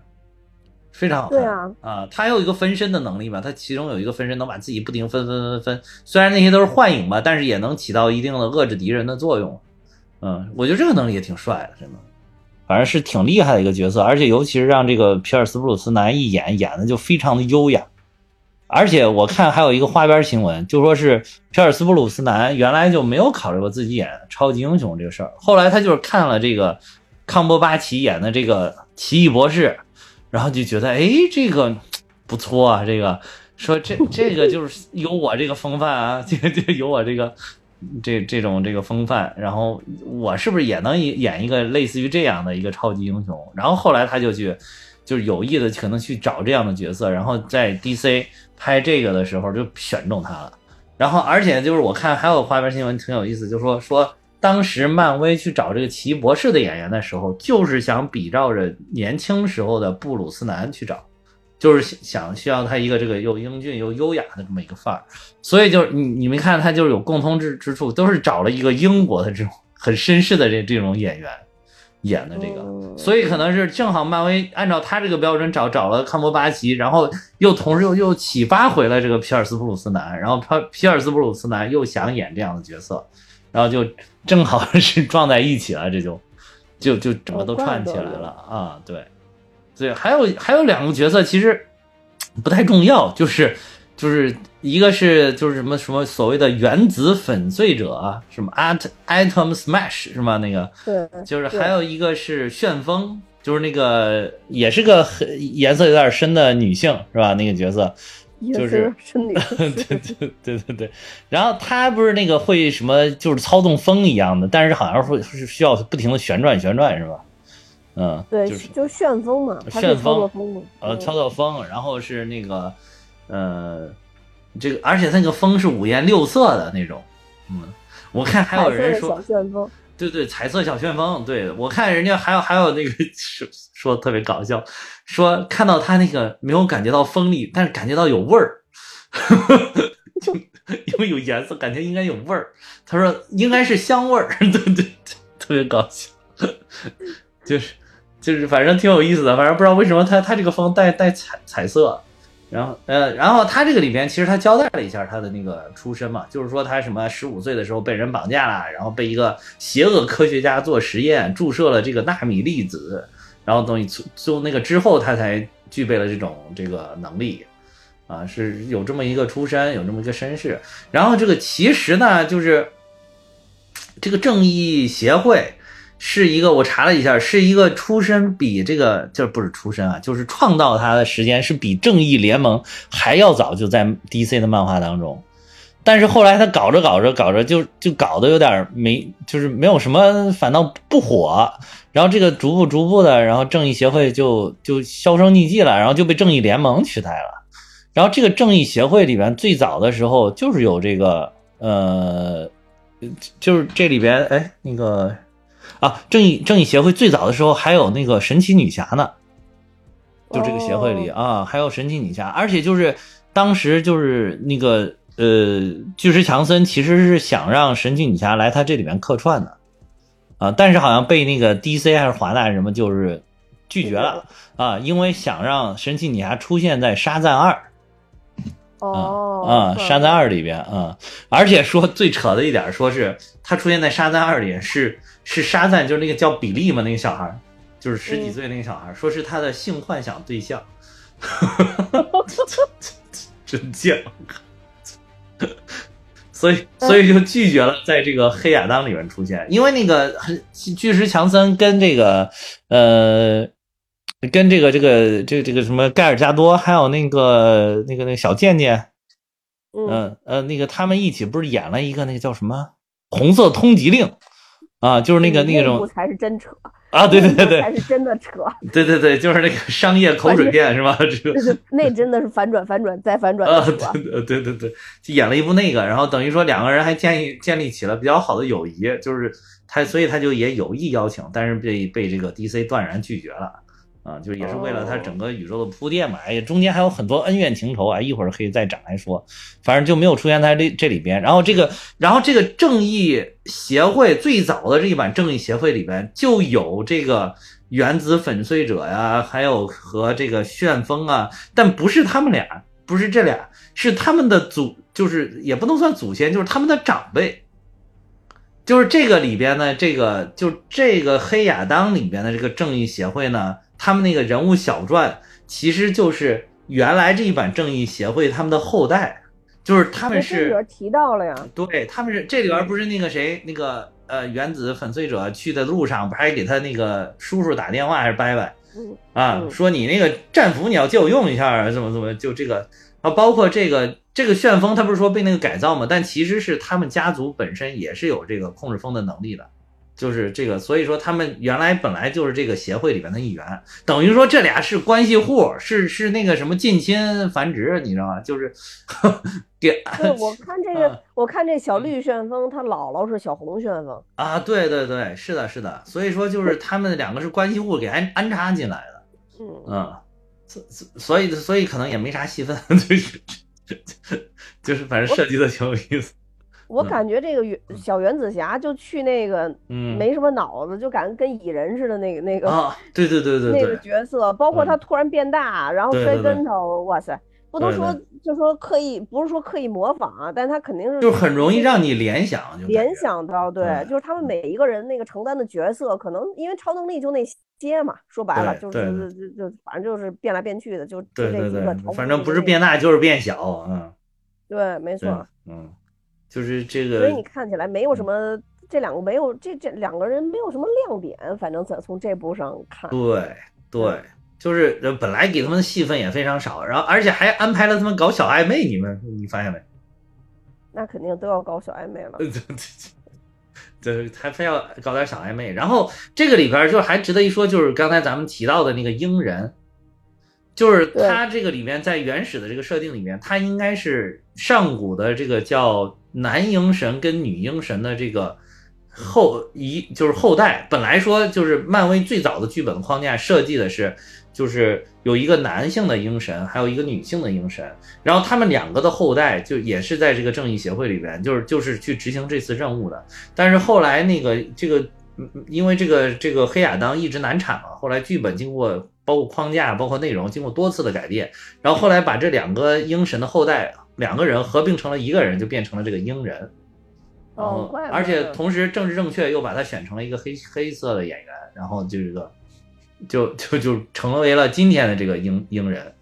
非常好看，对啊，啊，他有一个分身的能力嘛，他其中有一个分身能把自己不停分分分分，虽然那些都是幻影吧，但是也能起到一定的遏制敌人的作用，嗯，我觉得这个能力也挺帅的，真的，反正是挺厉害的一个角色，而且尤其是让这个皮尔斯布鲁斯南一演，演的就非常的优雅，而且我看还有一个花边新闻，就说是皮尔斯布鲁斯南原来就没有考虑过自己演超级英雄这个事儿，后来他就是看了这个康伯巴奇演的这个奇异博士。然后就觉得，哎，这个不错啊，这个说这这个就是有我这个风范啊，这个就有我这个这这种这个风范。然后我是不是也能演一个类似于这样的一个超级英雄？然后后来他就去，就是有意的可能去找这样的角色，然后在 DC 拍这个的时候就选中他了。然后而且就是我看还有花边新闻挺有意思，就说说。当时漫威去找这个奇异博士的演员的时候，就是想比照着年轻时候的布鲁斯南去找，就是想需要他一个这个又英俊又优雅的这么一个范儿。所以就是你你们看他就是有共通之之处，都是找了一个英国的这种很绅士的这这种演员演的这个。所以可能是正好漫威按照他这个标准找找了康伯巴奇，然后又同时又又启发回了这个皮尔斯布鲁斯南，然后皮皮尔斯布鲁斯南又想演这样的角色。然后就正好是 撞在一起了，这就就就整个都串起来了啊！对，对，还有还有两个角色其实不太重要，就是就是一个是就是什么什么所谓的原子粉碎者，什么 at atom smash 是吗？那个对，就是还有一个是旋风，就是那个也是个颜色有点深的女性是吧？那个角色。就是 对对对对对，然后他不是那个会什么，就是操纵风一样的，但是好像会是需要不停的旋转旋转是吧？嗯，对，就是就旋风嘛，旋风，呃，操作风，然后是那个，呃，这个而且那个风是五颜六色的那种，嗯，我看还有人说，对对，彩色小旋风，对我看人家还有还有那个 说说特别搞笑。说看到他那个没有感觉到锋利，但是感觉到有味儿，就因为有颜色，感觉应该有味儿。他说应该是香味儿，对对，特别搞笑，就是就是反正挺有意思的。反正不知道为什么他他这个风带带彩彩色，然后呃然后他这个里边其实他交代了一下他的那个出身嘛，就是说他什么十五岁的时候被人绑架了，然后被一个邪恶科学家做实验，注射了这个纳米粒子。然后等于就那个之后，他才具备了这种这个能力，啊，是有这么一个出身，有这么一个身世。然后这个其实呢，就是这个正义协会是一个，我查了一下，是一个出身比这个就不是出身啊，就是创造它的时间是比正义联盟还要早，就在 DC 的漫画当中。但是后来他搞着搞着搞着就就搞得有点没，就是没有什么，反倒不火。然后这个逐步逐步的，然后正义协会就就销声匿迹了，然后就被正义联盟取代了。然后这个正义协会里边最早的时候就是有这个呃，就是这里边哎那个啊正义正义协会最早的时候还有那个神奇女侠呢，就这个协会里啊还有神奇女侠，而且就是当时就是那个呃巨石强森其实是想让神奇女侠来他这里面客串的。啊，但是好像被那个 DC 还是华纳什么就是拒绝了啊，因为想让神奇女侠出现在沙赞二，哦啊，沙赞二里边啊，而且说最扯的一点，说是他出现在沙赞二里是是沙赞，就是那个叫比利嘛，那个小孩，就是十几岁那个小孩，说是他的性幻想对象，真犟。所以，所以就拒绝了在这个黑亚当里面出现，因为那个巨石强森跟这个呃，跟这个这个这个这个什么盖尔加多，还有那个那个那个小贱贱，嗯。呃，那个他们一起不是演了一个那个叫什么《红色通缉令》啊，就是那个那种才是真扯，啊，对对对对，才是真的扯。对对对，就是那个商业口水片是吧？这个 那真的是反转反转再反转啊。对对对对，就演了一部那个，然后等于说两个人还建立建立起了比较好的友谊，就是他，所以他就也有意邀请，但是被被这个 DC 断然拒绝了。啊，就是也是为了他整个宇宙的铺垫嘛，哎呀，中间还有很多恩怨情仇啊，一会儿可以再展开说，反正就没有出现在这这里边。然后这个，然后这个正义协会最早的这一版正义协会里边就有这个原子粉碎者呀，还有和这个旋风啊，但不是他们俩，不是这俩，是他们的祖，就是也不能算祖先，就是他们的长辈。就是这个里边呢，这个就这个黑亚当里边的这个正义协会呢。他们那个人物小传，其实就是原来这一版正义协会他们的后代，就是他们是提到了呀，对，他们是这里边不是那个谁，那个呃原子粉碎者去的路上，不还给他那个叔叔打电话还是拜拜，啊，说你那个战斧你要借我用一下，怎么怎么就这个啊，包括这个这个旋风，他不是说被那个改造吗？但其实是他们家族本身也是有这个控制风的能力的。就是这个，所以说他们原来本来就是这个协会里边的一员，等于说这俩是关系户，是是那个什么近亲繁殖，你知道吗？就是 给。对，我 看这个，我看这小绿旋风，他姥姥是小红旋风啊。对对对，是的，是的。所以说就是他们两个是关系户，给安安插进来的。嗯嗯，所所以所以可能也没啥戏份，就是就是反正设计的挺有意思。我感觉这个原小原子侠就去那个，没什么脑子，就感觉跟蚁人似的那个那个啊，对对对对，那个角色，包括他突然变大，然后摔跟头，哇塞，不能说就说刻意，不是说刻意模仿啊，但他肯定是就很容易让你联想，联想到，对，就是他们每一个人那个承担的角色，可能因为超能力就那些嘛，说白了就是就就反正就是变来变去的，就对对对，反正不是变大就是变小，嗯，对，没错，嗯。就是这个，所以你看起来没有什么，这两个没有这这两个人没有什么亮点，反正从从这部上看，对对，就是本来给他们的戏份也非常少，然后而且还安排了他们搞小暧昧，你们你发现没？那肯定都要搞小暧昧了，对，还非要搞点小暧昧，然后这个里边就还值得一说，就是刚才咱们提到的那个鹰人。就是他这个里面，在原始的这个设定里面，他应该是上古的这个叫男鹰神跟女鹰神的这个后一，就是后代。本来说就是漫威最早的剧本框架设计的是，就是有一个男性的鹰神，还有一个女性的鹰神，然后他们两个的后代就也是在这个正义协会里边，就是就是去执行这次任务的。但是后来那个这个，因为这个这个黑亚当一直难产嘛，后来剧本经过。包括框架，包括内容，经过多次的改变，然后后来把这两个鹰神的后代两个人合并成了一个人，就变成了这个鹰人。哦，而且同时政治正确又把他选成了一个黑黑色的演员，然后就这个就就就成为了今天的这个鹰鹰人。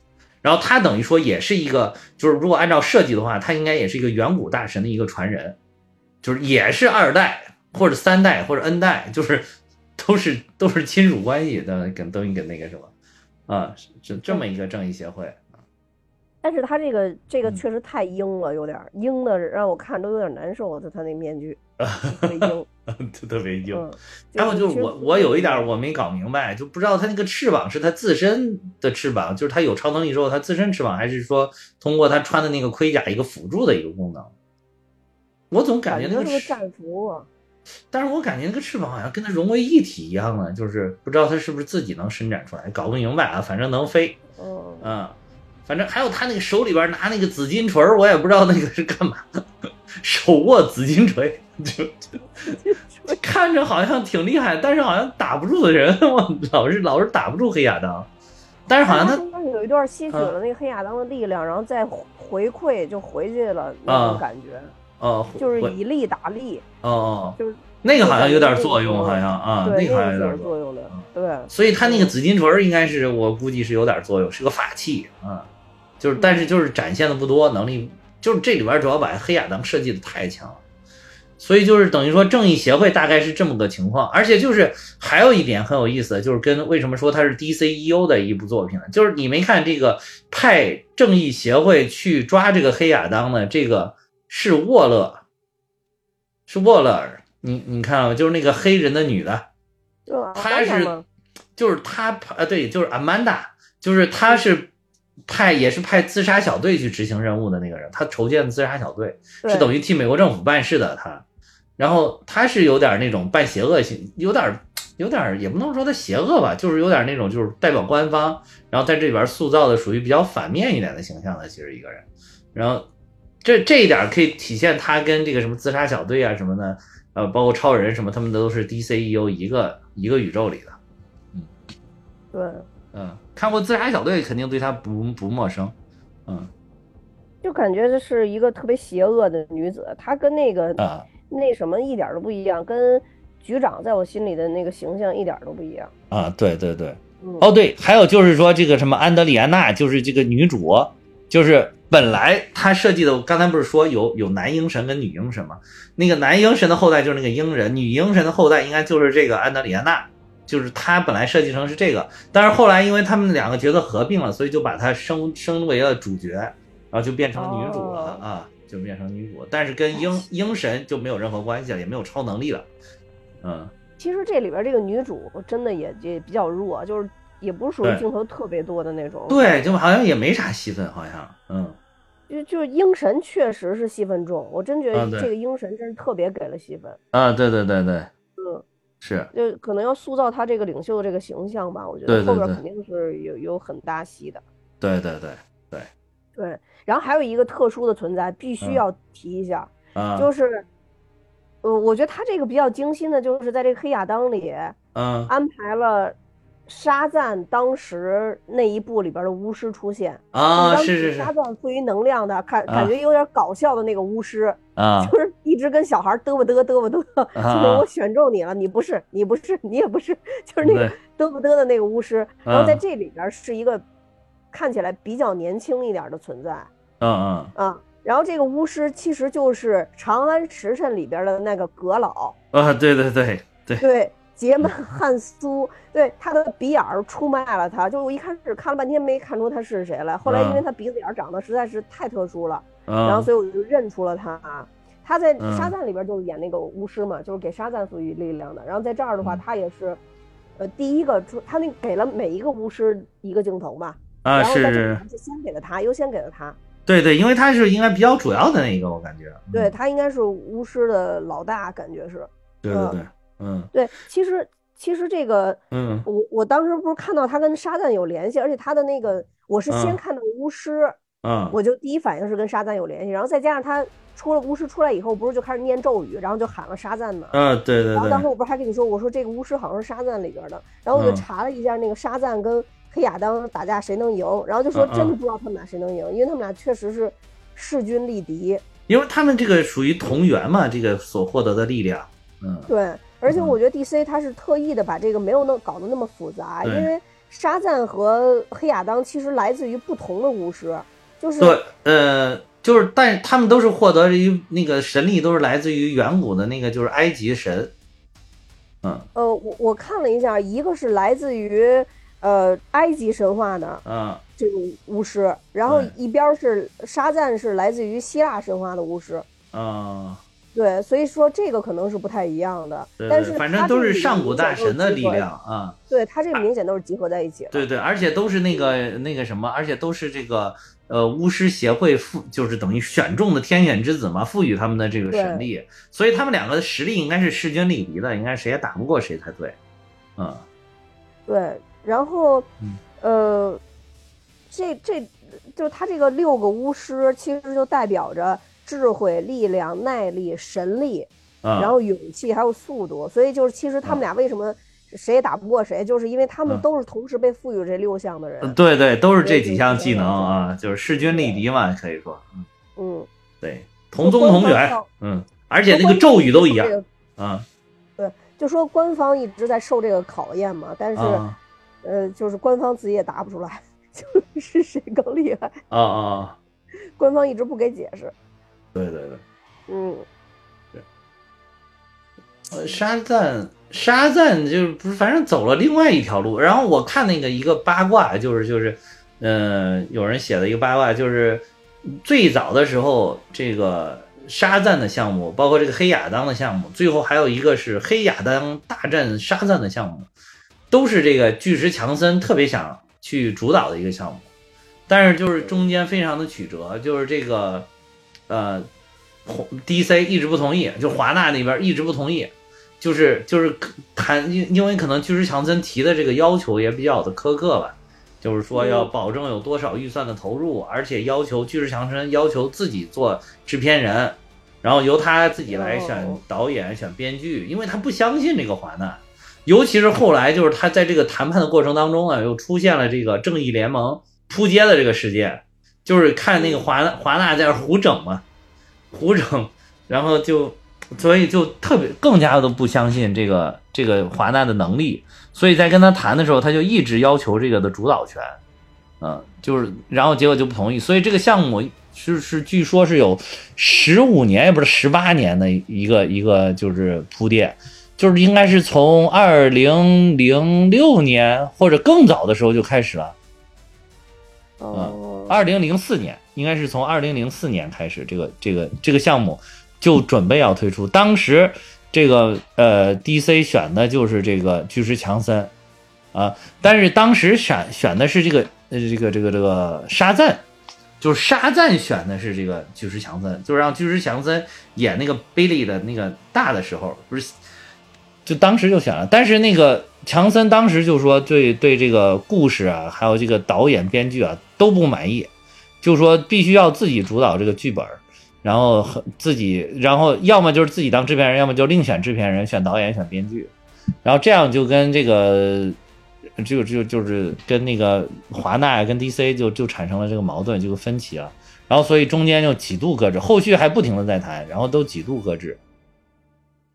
然后他等于说也是一个，就是如果按照设计的话，他应该也是一个远古大神的一个传人，就是也是二代或者三代或者 N 代，就是都是都是亲属关系的，跟等于跟那个什么。啊，是这么一个正义协会，但是他这个这个确实太阴了，有点阴的，让我看都有点难受。他他那面具特别阴，特别阴。然后就是我我有一点我没搞明白，就不知道他那个翅膀是他自身的翅膀，就是他有超能力之后他自身翅膀，还是说通过他穿的那个盔甲一个辅助的一个功能？我总感觉那个战服。但是我感觉那个翅膀好像跟它融为一体一样的，就是不知道它是不是自己能伸展出来，搞不明白啊。反正能飞，嗯，反正还有他那个手里边拿那个紫金锤，我也不知道那个是干嘛的，手握紫金锤，就 看着好像挺厉害，但是好像打不住的人，我老是老是打不住黑亚当。但是好像他有一段吸取了那个黑亚当的力量，然后再回馈就回去了那种感觉。哦，就是以力打力，哦哦，就是那个好像有点作用，好像啊，那个好像有点作用的，对。所以他那个紫金锤应该是我估计是有点作用，是个法器啊，就是但是就是展现的不多，能力就是这里边主要把黑亚当设计的太强了，所以就是等于说正义协会大概是这么个情况，而且就是还有一点很有意思，就是跟为什么说它是 DCEU 的一部作品呢？就是你没看这个派正义协会去抓这个黑亚当的这个。是沃勒，是沃勒尔，你你看啊，就是那个黑人的女的，就啊他是就是他派呃对，就是阿曼达，就是她是派也是派自杀小队去执行任务的那个人，她筹建自杀小队是等于替美国政府办事的她，然后她是有点那种半邪恶性，有点有点也不能说她邪恶吧，就是有点那种就是代表官方，然后在这里边塑造的属于比较反面一点的形象的，其实一个人，然后这这一点可以体现他跟这个什么自杀小队啊什么的，呃，包括超人什么，他们都是 DCEU 一个一个宇宙里的。嗯对，嗯，看过《自杀小队》，肯定对他不不陌生。嗯就感觉这是一个特别邪恶的女子，她跟那个啊那什么一点儿都不一样，跟局长在我心里的那个形象一点儿都不一样。啊，对对对，嗯，哦对，还有就是说这个什么安德里安娜，就是这个女主，就是本来他设计的，我刚才不是说有有男鹰神跟女鹰神吗？那个男鹰神的后代就是那个鹰人，女鹰神的后代应该就是这个安德里安娜。就是他本来设计成是这个，但是后来因为他们两个角色合并了，所以就把她升升为了主角，然后就变成女主了、哦啊，就变成女主，但是跟鹰鹰神就没有任何关系了，也没有超能力了。嗯，其实这里边这个女主真的也也比较弱，就是也不是属于镜头特别多的那种。对，就好像也没啥戏份，好像，嗯，就就是鹰神确实是戏份重，我真觉得这个鹰神真是特别给了戏份。啊，对对对对，嗯，是，就可能要塑造他这个领袖的这个形象吧，我觉得后边肯定是有有很大戏的。对对对，对。对，然后还有一个特殊的存在，必须嗯要提一下，啊，就是，呃，我觉得他这个比较精心的，就是在这个黑亚当里嗯。安排了沙赞当时那一部里边的巫师出现。啊，当时是是是。沙赞赋予能量的，感啊。感觉有点搞笑的那个巫师，啊。就是一直跟小孩嘚啵嘚嘚啵嘚，啊就是我选中你了，你不是，你不是，你也不是，就是那个嘚啵嘚的那个巫师。然后在嗯这里边是一个看起来比较年轻一点的存在。嗯嗯啊。然后这个巫师其实就是《长安时辰》里边的那个阁老，啊，对对对对，对，杰曼汉苏，对他的鼻眼儿出卖了他。就我一开始看了半天没看出他是谁来，后来因为嗯他鼻子眼儿长得实在是太特殊了，然后嗯所以我就认出了他。他在嗯沙赞里边就是演那个巫师嘛，就是给沙赞赋予力量的。然后在这儿的话，嗯他也是，呃，第一个出他那给了每一个巫师一个镜头嘛，啊是先给了他，优先给了他。对对，因为他是应该比较主要的那一个，我感觉，嗯对他应该是巫师的老大，感觉是。对对对，嗯对，其实其实这个嗯。我我当时不是看到他跟沙赞有联系，而且他的那个我是先嗯。看到巫师，嗯。我就第一反应是跟沙赞有联系，然后再加上他出了巫师出来以后，不是就开始念咒语，然后就喊了沙赞嘛。嗯，对对对，然后当时我不是还跟你说，我说这个巫师好像是沙赞里边的，然后我就嗯。查了一下那个沙赞跟黑亚当打架谁能赢，然后就说嗯嗯。真的不知道他们俩谁能赢，因为他们俩确实是势均力敌。因为他们这个属于同源嘛，这个所获得的力量，嗯。对，而且嗯。我觉得 DC 他是特意的把这个没有那搞得那么复杂，因为沙赞和黑亚当其实来自于不同的巫师，就是对，呃，就是，但是他们都是获得于那个神力，都是来自于远古的那个就是埃及神，嗯。呃，我我看了一下，一个是来自于呃埃及神话的嗯。这个巫师，然后一边儿是沙赞是来自于希腊神话的巫师，嗯，对，所以说这个可能是不太一样的，但是反正都是上古大神的力量啊。对他这个明显都是集合在一起了。对对，而且都是那个那个什么，而且都是这个呃巫师协会赋，就是等于选中的天选之子嘛，赋予他们的这个神力，所以他们两个的实力应该是势均力敌的，应该谁也打不过谁才对。嗯对，然后，嗯呃，这这就是他这个六个巫师，其实就代表着智慧、力量、耐力、神力，嗯，然后勇气还有速度。所以就是其实他们俩为什么谁也打不过谁，就是因为他们嗯都是同时被赋予这六项的人。嗯对对，都是这几项技能啊，就是势均力敌嘛，可以说，嗯，嗯，对，同宗同源嗯，而且那个咒语都一样，嗯对，就说官方一直在受这个考验嘛，但是、啊。呃，就是官方自己也答不出来，就是谁更厉害，啊啊，官方一直不给解释。对对对。嗯，对呃，沙赞，沙赞就是不是，反正走了另外一条路。然后我看那个一个八卦，就是就是，呃，有人写的一个八卦，就是最早的时候，这个沙赞的项目，包括这个黑亚当的项目，最后还有一个是黑亚当大战沙赞的项目，都是这个巨石强森特别想去主导的一个项目，但是就是中间非常的曲折，就是这个呃，DC 一直不同意，就华纳那边一直不同意，就是就是谈因因为可能巨石强森提的这个要求也比较的苛刻吧。就是说要保证有多少预算的投入，而且要求巨石强森要求自己做制片人，然后由他自己来选导演、选编剧，因为他不相信这个华纳。尤其是后来，就是他在这个谈判的过程当中啊，又出现了这个正义联盟扑街的这个事件，就是看那个华华纳在胡整嘛，胡整，然后就所以就特别更加的不相信这个这个华纳的能力。所以在跟他谈的时候，他就一直要求这个的主导权，嗯，就是，然后结果就不同意。所以这个项目是是，据说是有十五年，也不是十八年的一个一个就是铺垫，就是应该是从二零零六年或者更早的时候就开始了，嗯，二零零四年应该是从二零零四年开始，这个这个这个项目就准备要推出，当时。这个呃，DC 选的就是这个巨石强森，啊，但是当时选选的是这个，这个这个这个沙赞，就是沙赞选的是这个巨石强森，就让巨石强森演那个 Billy 的那个大的时候，不是，就当时就选了，但是那个强森当时就说对对这个故事啊，还有这个导演编剧啊都不满意，就说必须要自己主导这个剧本。然后自己，然后要么就是自己当制片人，要么就另选制片人、选导演、选编剧，然后这样就跟这个就就就是跟那个华纳跟 DC 就就产生了这个矛盾，这个分歧了。然后所以中间就几度搁置，后续还不停的在谈，然后都几度搁置。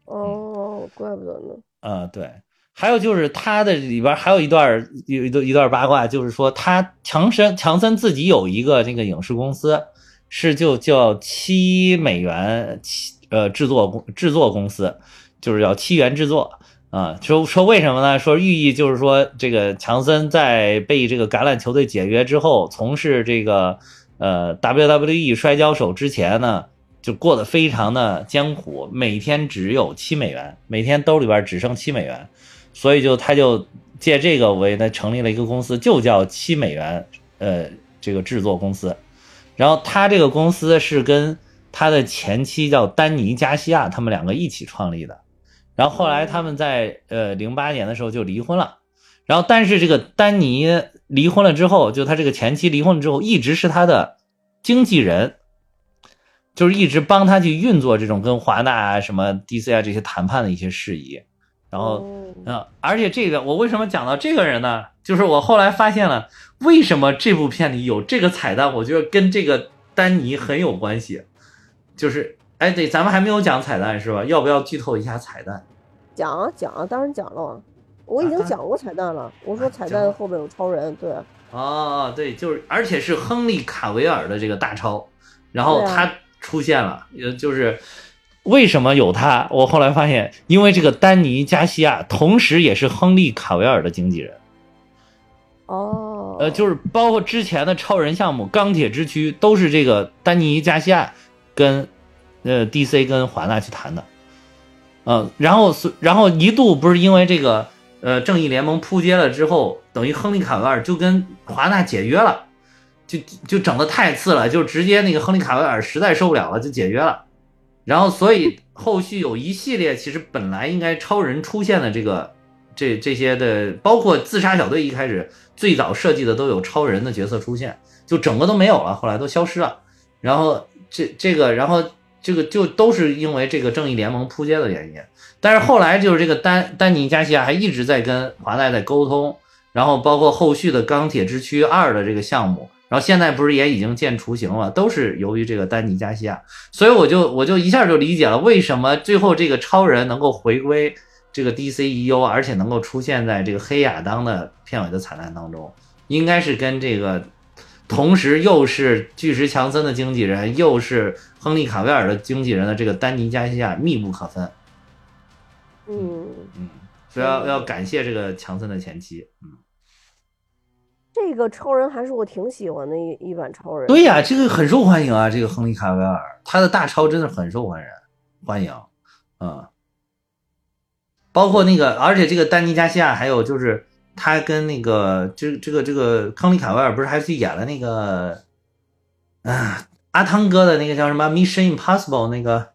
哦，怪不得呢。啊，对，还有就是他的里边还有一段有一段一段八卦，就是说他强森强森自己有一个那个影视公司。是就叫七美元七呃制作公制作公司，就是叫七元制作啊。说说为什么呢？说寓意就是说这个强森在被这个橄榄球队解约之后，从事这个呃 WWE 摔跤手之前呢，就过得非常的艰苦，每天只有七美元，每天兜里边只剩七美元，所以就他就借这个为呢成立了一个公司，就叫七美元呃这个制作公司。然后他这个公司是跟他的前妻叫丹尼加西亚，他们两个一起创立的。然后后来他们在呃零八年的时候就离婚了。然后但是这个丹尼离婚了之后，就他这个前妻离婚之后，一直是他的经纪人，就是一直帮他去运作这种跟华纳啊、什么 DC 啊这些谈判的一些事宜。然后，嗯，而且这个我为什么讲到这个人呢？就是我后来发现了，为什么这部片里有这个彩蛋？我觉得跟这个丹尼很有关系。就是，哎，对，咱们还没有讲彩蛋是吧？要不要剧透一下彩蛋？讲啊讲啊，当然讲了。我已经讲过彩蛋了。我说彩蛋后边有超人，对。哦，对，就是，而且是亨利卡维尔的这个大超，然后他出现了，呃，就是。为什么有他？我后来发现，因为这个丹尼加西亚同时也是亨利卡维尔的经纪人。哦，呃，就是包括之前的超人项目、钢铁之躯，都是这个丹尼加西亚跟呃 DC 跟华纳去谈的。嗯，然后然后一度不是因为这个呃正义联盟扑街了之后，等于亨利卡维尔就跟华纳解约了，就就整的太次了，就直接那个亨利卡维尔实在受不了了，就解约了。然后，所以后续有一系列，其实本来应该超人出现的这个，这这些的，包括自杀小队一开始最早设计的都有超人的角色出现，就整个都没有了，后来都消失了。然后这这个，然后这个就都是因为这个正义联盟扑街的原因。但是后来就是这个丹丹尼加西亚还一直在跟华纳在沟通，然后包括后续的钢铁之躯二的这个项目。然后现在不是也已经见雏形了，都是由于这个丹尼加西亚，所以我就我就一下就理解了为什么最后这个超人能够回归这个 DCEU，而且能够出现在这个黑亚当的片尾的彩蛋当中，应该是跟这个同时又是巨石强森的经纪人，又是亨利卡维尔的经纪人的这个丹尼加西亚密不可分。嗯。嗯，所以要要感谢这个强森的前妻，嗯。这个超人还是我挺喜欢的一一版超人。对呀、这个很受欢迎啊，这个亨利卡维尔，他的大超真的很受欢迎，欢迎，嗯，包括那个，而且这个丹尼加西亚，还有就是他跟那个这这个这个亨利卡维尔不是还去演了那个，啊，阿汤哥的那个叫什么《Mission Impossible》那个，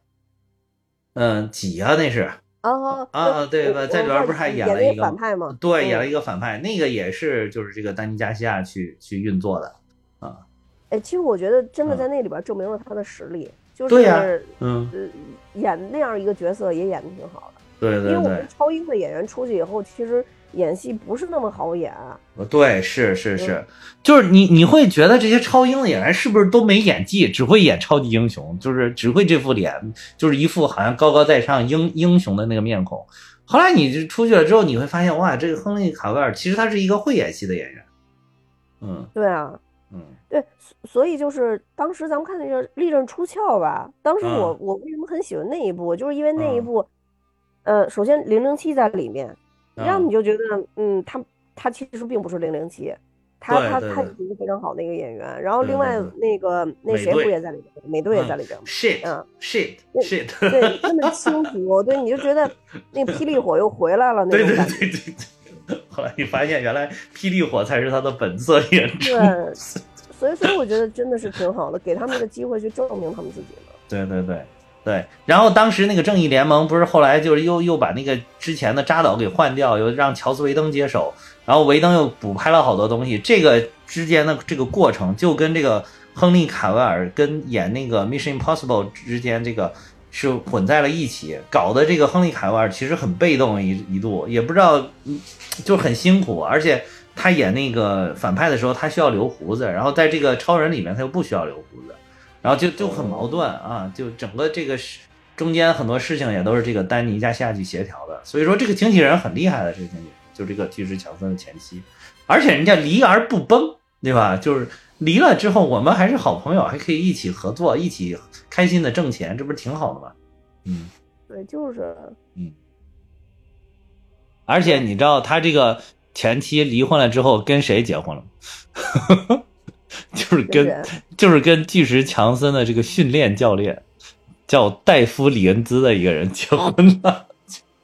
嗯，几啊那是。啊啊对吧我在里边不是还演了一个反派吗？对，嗯演了一个反派，那个也是就是这个丹尼加西亚去去运作的，啊，哎，其实我觉得真的嗯在那里边证明了他的实力，就是嗯，呃演那样一个角色也演的挺好的。对对对因为我们，超英的演员出去以后，其实演戏不是那么好演。呃对，是是是，就是你你会觉得这些超英的演员是不是都没演技，只会演超级英雄，就是只会这副脸，就是一副好像高高在上英英雄的那个面孔。后来你就出去了之后，你会发现，哇，这个亨利卡维尔其实他是一个会演戏的演员，嗯。对啊，嗯。对，所所以就是当时咱们看那个《利刃出鞘》吧，当时我、嗯。我为什么很喜欢那一部，就是因为那一嗯。部，呃，首先零零七在里面，让嗯你就觉得，嗯，他他其实并不是零零七，他他对对对他也是一个非常好的一个演员。然后另外对对那个那谁不也在里边？美队也在里边吗？，shit 嗯 shit 对 shit，对，那么 清楚，对，你就觉得那霹雳火又回来了那对对种感觉。对对对。后来你发现，原来霹雳火才是他的本色演出。对，所以所以我觉得真的是挺好的，给他们一个机会去证明他们自己嘛。对对对对。然后当时那个正义联盟不是后来就是又又把那个之前的扎导给换掉，又让乔斯维登接手，然后维登又补拍了好多东西。这个之间的这个过程，就跟这个亨利卡维尔跟演那个 Mission Impossible 之间这个。是混在了一起，搞得这个亨利卡维尔其实很被动一一度，也不知道，就很辛苦，而且他演那个反派的时候，他需要留胡子，然后在这个超人里面他又不需要留胡子，然后就就很矛盾啊，就整个这个是中间很多事情也都是这个丹尼加西亚去协调的，所以说这个经纪人很厉害的，这个经纪人就这个巨石强森的前妻，而且人家离而不崩，对吧？就是离了之后，我们还是好朋友，还可以一起合作，一起开心的挣钱，这不是挺好的吗？嗯。对，就是嗯而且你知道他这个前妻离婚了之后跟谁结婚了吗？就是跟就是跟巨石强森的这个训练教练叫戴夫里恩兹的一个人结婚了，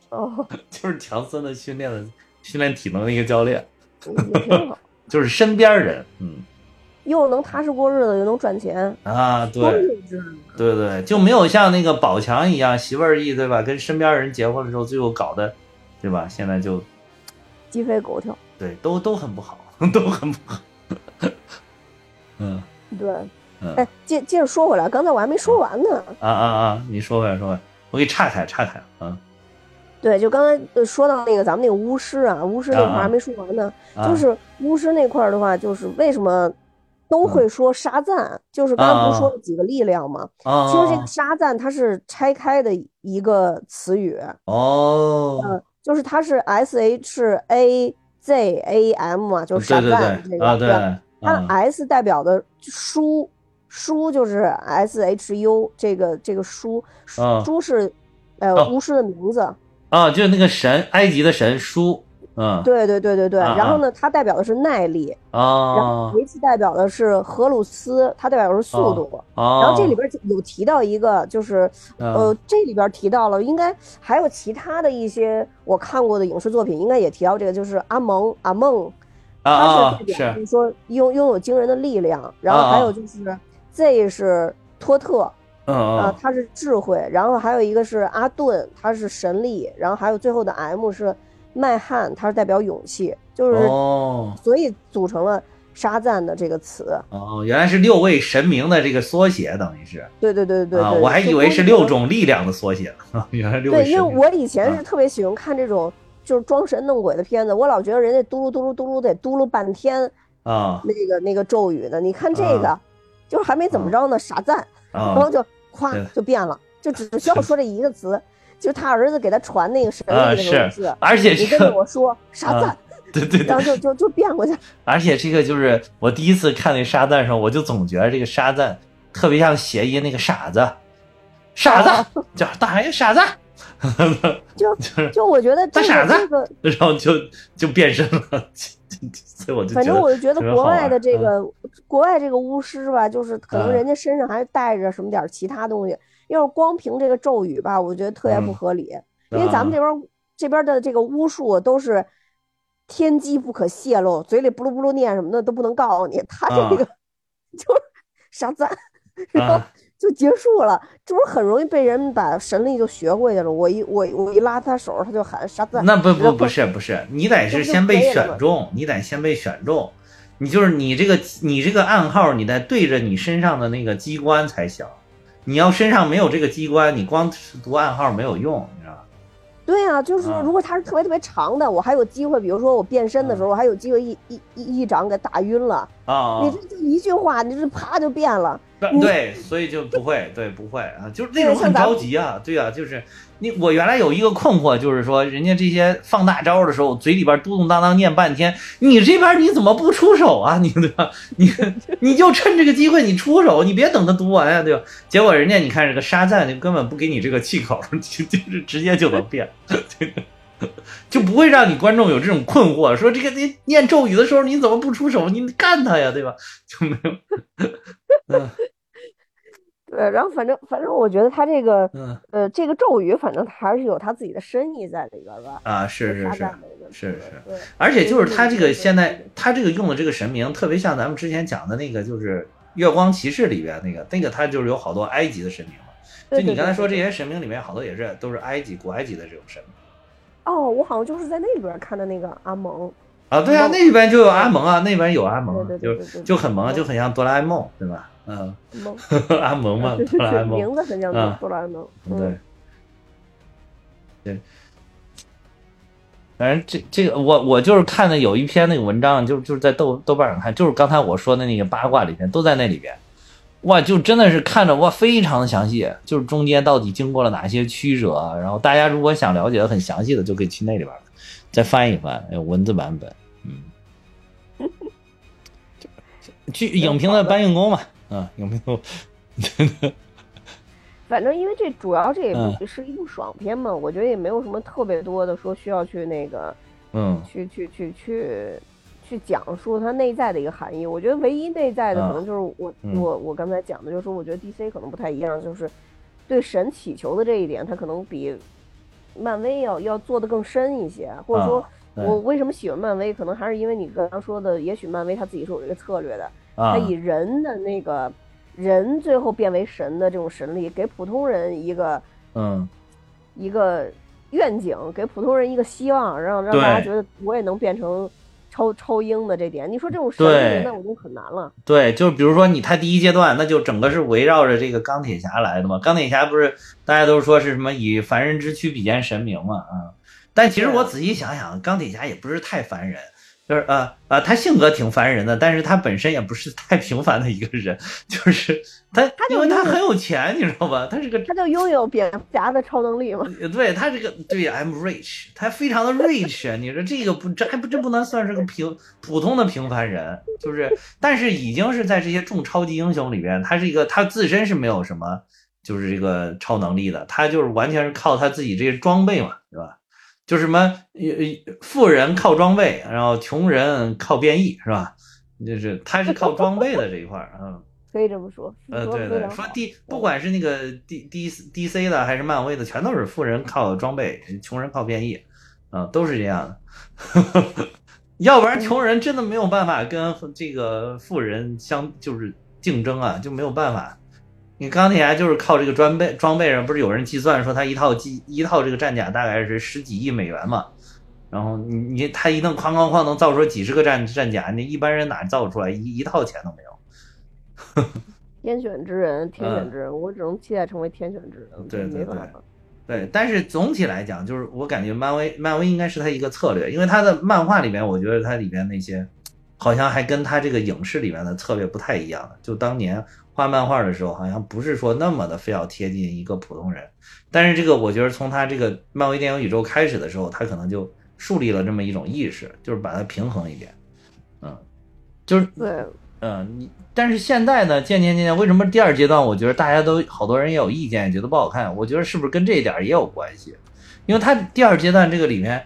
哦，就是强森的训练的训练体能的一个教练，也挺好，就是身边人，嗯又能踏实过日子，又能赚钱，啊，对！对对，就没有像那个宝强一样媳妇儿意对吧？跟身边人结婚的时候，最后搞的，对吧？现在就鸡飞狗跳。对，都都很不好，都很不好。嗯对，嗯哎，接接着说回来，刚才我还没说完呢。啊啊啊！你说回来，说回来，我给岔开岔开啊对，就刚才呃说到那个咱们那个巫师啊，巫师那块啊啊儿还没说完呢。啊！就是巫师那块儿的话，就是为什么都会说沙赞？就是刚才不是说了几个力量吗？啊，其实这个沙赞它是拆开的一个词语，哦，嗯，就是它是 S H A Z A M 嘛，就是沙赞这个，对啊，对吧？它啊 S 代表的书，书就是 S H U 这个这个书，啊书是呃哦。巫师的名字，啊，就是那个神，埃及的神书，嗯，对对对对对。啊然后呢，它代表的是耐力啊，然后啊维奇代表的是荷鲁斯，它代表的是速度。啊，然后这里边有提到一个，就是嗯。呃，这里边提到了，应该还有其他的一些我看过的影视作品，应该也提到这个，就是阿蒙阿梦，啊他啊是代表，就是。是说拥拥有惊人的力量，然后还有就是 Z 是托特嗯啊嗯，他是智慧，然后还有一个是阿顿，他是神力，然后还有最后的 M 是麦汉，他是代表勇气，就是哦。所以组成了沙赞的这个词。哦，原来是六位神明的这个缩写，等于是对对对对啊，对，我还以为是六种力量的缩写呢，原来六位对，因为我以前啊。是特别喜欢看这种就是装神弄鬼的片子，我老觉得人家嘟噜嘟噜嘟噜得嘟噜半天啊那个那个咒语的。你看这个，就是还没怎么着呢，傻赞，然啊后就咵就变了，就只需要说这一个词，就是他儿子给他传那个神的时候是是，而且你跟着我说 傻赞，对对对然后就就就变过去。而且这个就是我第一次看那沙赞的时候，我就总觉得这个沙赞特别像谐音那个傻子，傻子叫大爷傻子 就就我觉得这大傻子个这个，然后就就变身了，所以我就反正我就觉得国外的这个国外这个巫师吧，就是可能嗯。人家身上还带着什么点儿其他东西。要是光凭这个咒语吧，我觉得特别不嗯。合理，因为咱们这边儿这边的这个巫术都是天机不可泄露，嘴里不噜不噜念什么的都不能告诉你。他这个 就是傻赞，然后啊就结束了，这不是很容易被人把神力就学会去了。我一我我一拉他手，他就喊傻赞。那不不不是不是，你得是先被选中，你得先被选中，你就是你这个你这个暗号，你得对着你身上的那个机关才行。你要身上没有这个机关，你光读暗号没有用，你知道吧？对啊、就是啊如果他是特别特别长的，我还有机会，比如说我变身的时候，嗯我还有机会一一一一掌给打晕了。啊、你这就一句话，你这啪就变了。对，所以就不会，对，不会啊，就是那种很着急啊，对啊，就是我原来有一个困惑，就是说，人家这些放大招的时候，嘴里边嘟嘟囔囔念半天，你这边你怎么不出手啊？你对吧？你你就趁这个机会你出手，你别等他读完呀、对吧？结果人家你看这个沙赞就根本不给你这个气口，就 就是直接就能变，就不会让你观众有这种困惑，说这个你念咒语的时候你怎么不出手？你干他呀，对吧？就没有，嗯对，然后反正反正我觉得他这个嗯。呃这个咒语，反正还是有他自己的深意在里边吧。啊，是是是是这个对，而且就是他这个现在他这个用的这个神明，特别像咱们之前讲的那个，就是月光骑士里边那个，那个他就是有好多埃及的神明嘛。就你刚才说这些神明里面，好多也是都是埃及古埃及的这种神明哦，我好像就是在那里边看的那个阿蒙。啊。对啊，蒙那边就有阿蒙啊，那边有阿蒙，就就很萌，蒙就很像哆啦 A 梦，对吧？嗯，蒙，阿蒙嘛，哆啦 A 梦。名字很像啊。哆啦 A 梦。嗯对，对，反正这这个我我就是看的有一篇那个文章，就就是在豆豆瓣上看，就是刚才我说的那个八卦里边都在那里边，哇，就真的是看着哇非常的详细，就是中间到底经过了哪些曲折啊，然后大家如果想了解的很详细的，就可以去那里边再翻一翻，有文字版本，嗯，去 影评的搬运工嘛，啊，影评都。反正因为这主要这嗯。部是一部爽片嘛，我觉得也没有什么特别多的说需要去那个嗯。去去去去去讲述它内在的一个含义。我觉得唯一内在的啊。可能就是我、嗯。我我刚才讲的，就是说我觉得 DC 可能不太一样，就是对神祈求的这一点，它可能比漫威要要做的更深一些，或者说。我为什么喜欢漫威？可能还是因为你刚刚说的，也许漫威它自己是有这个策略的，啊它以人的那个人最后变为神的这种神力，给普通人一个嗯。一个愿景，给普通人一个希望，让让大家觉得我也能变成超超英的这点。你说这种神对力，那我就很难了。对，就是比如说你他第一阶段，那就整个是围绕着这个钢铁侠来的嘛。钢铁侠不是大家都说是什么以凡人之躯比肩神明嘛啊？但其实我仔细想想，钢铁侠也不是太凡人，就是呃呃，他性格挺烦人的，但是他本身也不是太平凡的一个人，就是他，因为他很有钱，你知道吧？他是个他就拥有蝙蝠侠的超能力嘛。对他这个对，I'm rich，他非常的 rich，你说这个不，这还不这不能算是个平普通的平凡人，就是，但是已经是在这些众超级英雄里边，他是一个他自身是没有什么就是这个超能力的，他就是完全是靠他自己这些装备嘛，是吧？就什么呃富人靠装备，然后穷人靠变异，是吧？就是他是靠装备的这一块儿，嗯。可以这么说，呃，对对。说 D 不管是那个 D D D C 的还是漫威的，全都是富人靠装备，穷人靠变异，啊、都是这样的。要不然穷人真的没有办法跟这个富人相就是竞争啊，就没有办法。你钢铁侠就是靠这个装备装备上，不是有人计算说他一套机一套这个战甲大概是十几亿美元嘛？然后你你他一弄哐哐哐能造出几十个战战甲，你一般人哪造出来一一套钱都没有。天选之人，天选之人，我只能期待成为天选之人，嗯对对对没办法。对，但是总体来讲，就是我感觉漫威漫威应该是他一个策略，因为他的漫画里面，我觉得它里边那些好像还跟他这个影视里面的策略不太一样的。就当年画漫画的时候，好像不是说那么的非要贴近一个普通人，但是这个我觉得从他这个漫威电影宇宙开始的时候，他可能就树立了这么一种意识，就是把它平衡一点，嗯，就是对，嗯，你但是现在呢，渐渐渐渐，为什么第二阶段我觉得大家都好多人也有意见，觉得不好看？我觉得是不是跟这一点也有关系？因为他第二阶段这个里面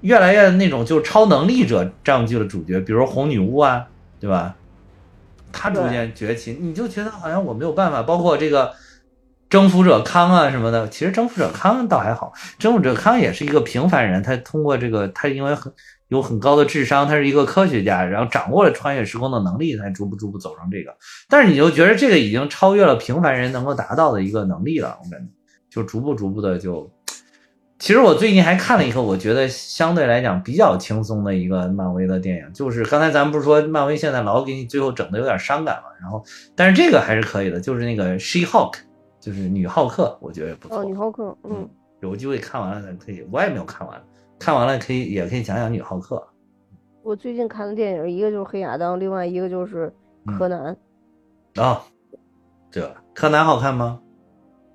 越来越那种就是超能力者占据了主角，比如红女巫啊，对吧？他逐渐崛起，你就觉得好像我没有办法，包括这个征服者康啊什么的。其实征服者康倒还好，征服者康也是一个平凡人，他通过这个，他因为很有很高的智商，他是一个科学家，然后掌握了穿越时空的能力，才逐步逐步走上这个。但是你就觉得这个已经超越了平凡人能够达到的一个能力了，我感觉就逐步逐步的就。其实我最近还看了一个，我觉得相对来讲比较轻松的一个漫威的电影，就是刚才咱们不是说漫威现在老给你最后整的有点伤感嘛，然后但是这个还是可以的，就是那个 She Hulk，就是女浩克，我觉得也不错。哦，女浩克，嗯，有机会看完了咱可以，我也没有看完，看完了可以也可以讲讲女浩克。我最近看的电影一个就是黑亚当，另外一个就是柯南。啊，这柯南好看吗？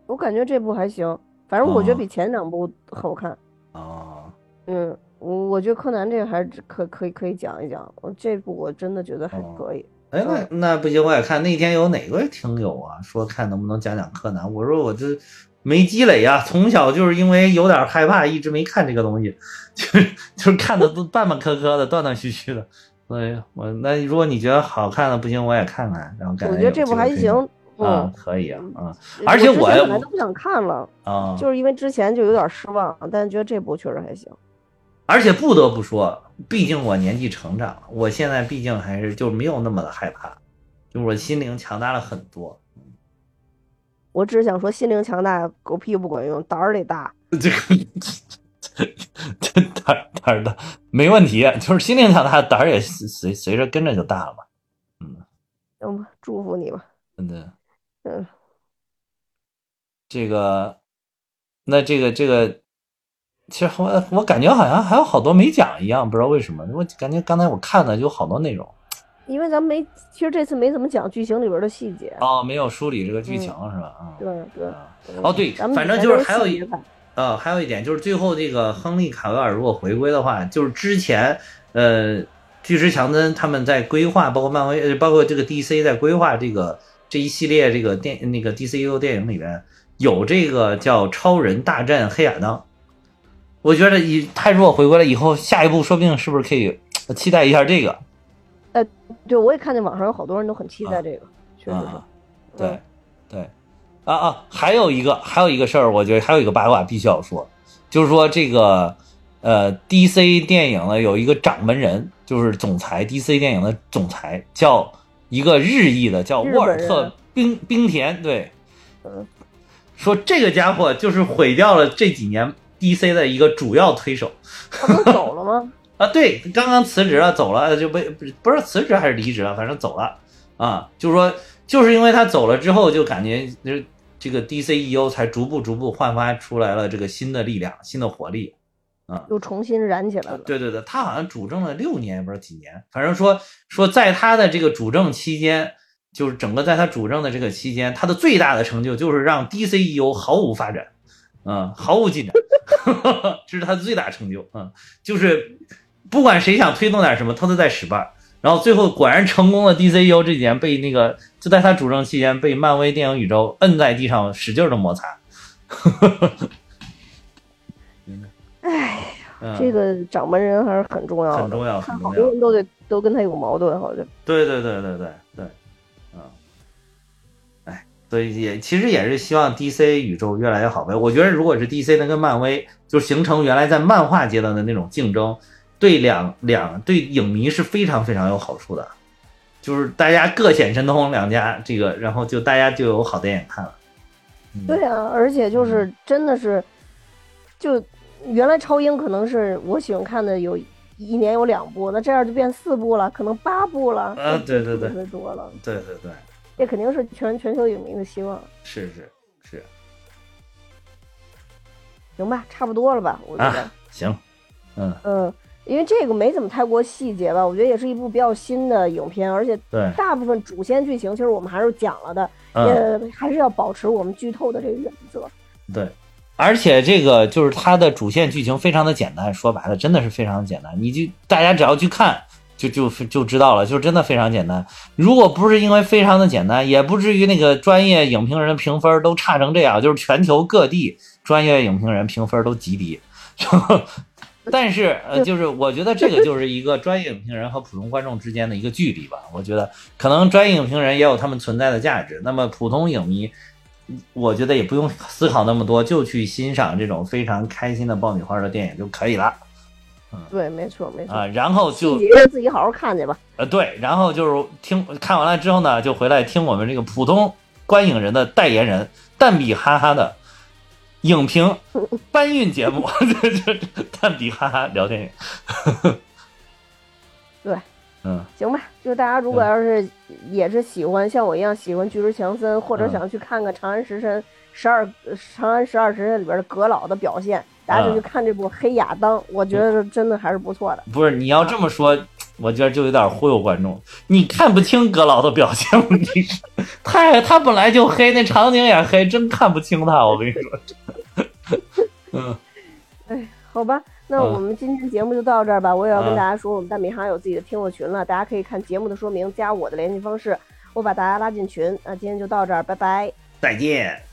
我感觉这部还行。反正我觉得比前两部好看。哦，嗯，我我觉得柯南这个还是可可以可以讲一讲。我这部我真的觉得还可以。哎，那那不行，我也看那天有哪个听友啊说看能不能讲讲柯南。我说我这没积累呀，从小就是因为有点害怕，一直没看这个东西，就是就是看的都半半磕磕的，断断续续的。所以我那如果你觉得好看的不行，我也看看。然后感觉我觉得这部还行。啊，可以啊，嗯，而且我本来都不想看了啊，就是因为之前就有点失望，但是觉得这部确实还行。而且不得不说，毕竟我年纪成长了，我现在毕竟还是就没有那么的害怕，就是我心灵强大了很多。我只是想说，心灵强大狗屁不管用，胆儿得大。这个这胆胆儿大没问题，就是心灵强大，胆儿也随随着跟着就大了嘛。嗯，行吧，祝福你吧。真的。嗯，这个，那这个这个，其实我我感觉好像还有好多没讲一样，不知道为什么。我感觉刚才我看的有好多内容，因为咱们没，其实这次没怎么讲剧情里边的细节哦，没有梳理这个剧情是吧？啊，对对。哦对，反正就是还有一，呃，还有一点就是最后这个亨利卡维尔如果回归的话，就是之前呃，巨石强森他们在规划，包括漫威，包括这个 DC 在规划这个。这一系列这个电那个 DCU 电影里边有这个叫《超人大战黑亚当》，我觉得以他如果回归了以后，下一步说不定是不是可以期待一下这个？呃，对，我也看见网上有好多人都很期待这个，确实是。对对啊啊，还有一个还有一个事儿，我觉得还有一个八卦必须要说，就是说这个呃 DC 电影呢有一个掌门人，就是总裁，DC 电影的总裁叫。一个日裔的叫沃尔特冰冰田，对，说这个家伙就是毁掉了这几年 DC 的一个主要推手。他不走了吗？啊，对，刚刚辞职了，走了，就被不是辞职还是离职了，反正走了啊。就是说，就是因为他走了之后，就感觉就这个 DCEU 才逐步逐步焕发出来了这个新的力量、新的活力。又重新燃起来了。对对对，他好像主政了六年，也不知道几年。反正说说，在他的这个主政期间，就是整个在他主政的这个期间，他的最大的成就就是让 DCEU 毫无发展，嗯，毫无进展，这是他的最大成就。嗯，就是不管谁想推动点什么，他都在使绊。然后最后果然成功了，DCEU 这几年被那个就在他主政期间被漫威电影宇宙摁在地上使劲的摩擦。哎呀，这个掌门人还是很重要的，很重要，很重要。好多人都得都跟他有矛盾，好像。对对对对对对，嗯，哎，所以也其实也是希望 DC 宇宙越来越好呗。我觉得如果是 DC 能跟漫威就形成原来在漫画阶段的那种竞争，对两两对影迷是非常非常有好处的，就是大家各显神通，两家这个，然后就大家就有好电影看了。对啊，而且就是真的是就。原来超英可能是我喜欢看的，有一年有两部，那这样就变四部了，可能八部了。啊，对对对，特别多了。对对对，这肯定是全全球影迷的希望。是是是。行吧，差不多了吧？我觉得行。嗯嗯，因为这个没怎么太过细节吧，我觉得也是一部比较新的影片，而且大部分主线剧情，其实我们还是讲了的，也还是要保持我们剧透的这个原则。对。而且这个就是它的主线剧情非常的简单，说白了真的是非常的简单，你就大家只要去看，就就就知道了，就真的非常简单。如果不是因为非常的简单，也不至于那个专业影评人评分都差成这样，就是全球各地专业影评人评分都极低。但是呃，就是我觉得这个就是一个专业影评人和普通观众之间的一个距离吧。我觉得可能专业影评人也有他们存在的价值，那么普通影迷，我觉得也不用思考那么多，就去欣赏这种非常开心的爆米花的电影就可以了。对，没错，没错啊，然后就自己好好看去吧。呃，对，然后就是听看完了之后呢，就回来听我们这个普通观影人的代言人蛋比哈哈的影评 搬运节目，蛋比哈哈聊电影。对，嗯，行吧，就大家如果要是也是喜欢像我一样喜欢巨石强森，或者嗯想去看看《长安十神》十二《长安十二时辰》里边的阁老的表现，大家就去看这部《黑亚当》，我觉得真的还是不错的。不是你要这么说，我觉得就有点忽悠观众。你看不清阁老的表现吗？你是 太他本来就黑，那场景也黑，真看不清他。我跟你说，嗯，哎好吧，那嗯我们今天节目就到这儿吧。我也要跟嗯大家说，我们大米行有自己的听友群了，大家可以看节目的说明，加我的联系方式，我把大家拉进群。那今天就到这儿，拜拜。再见。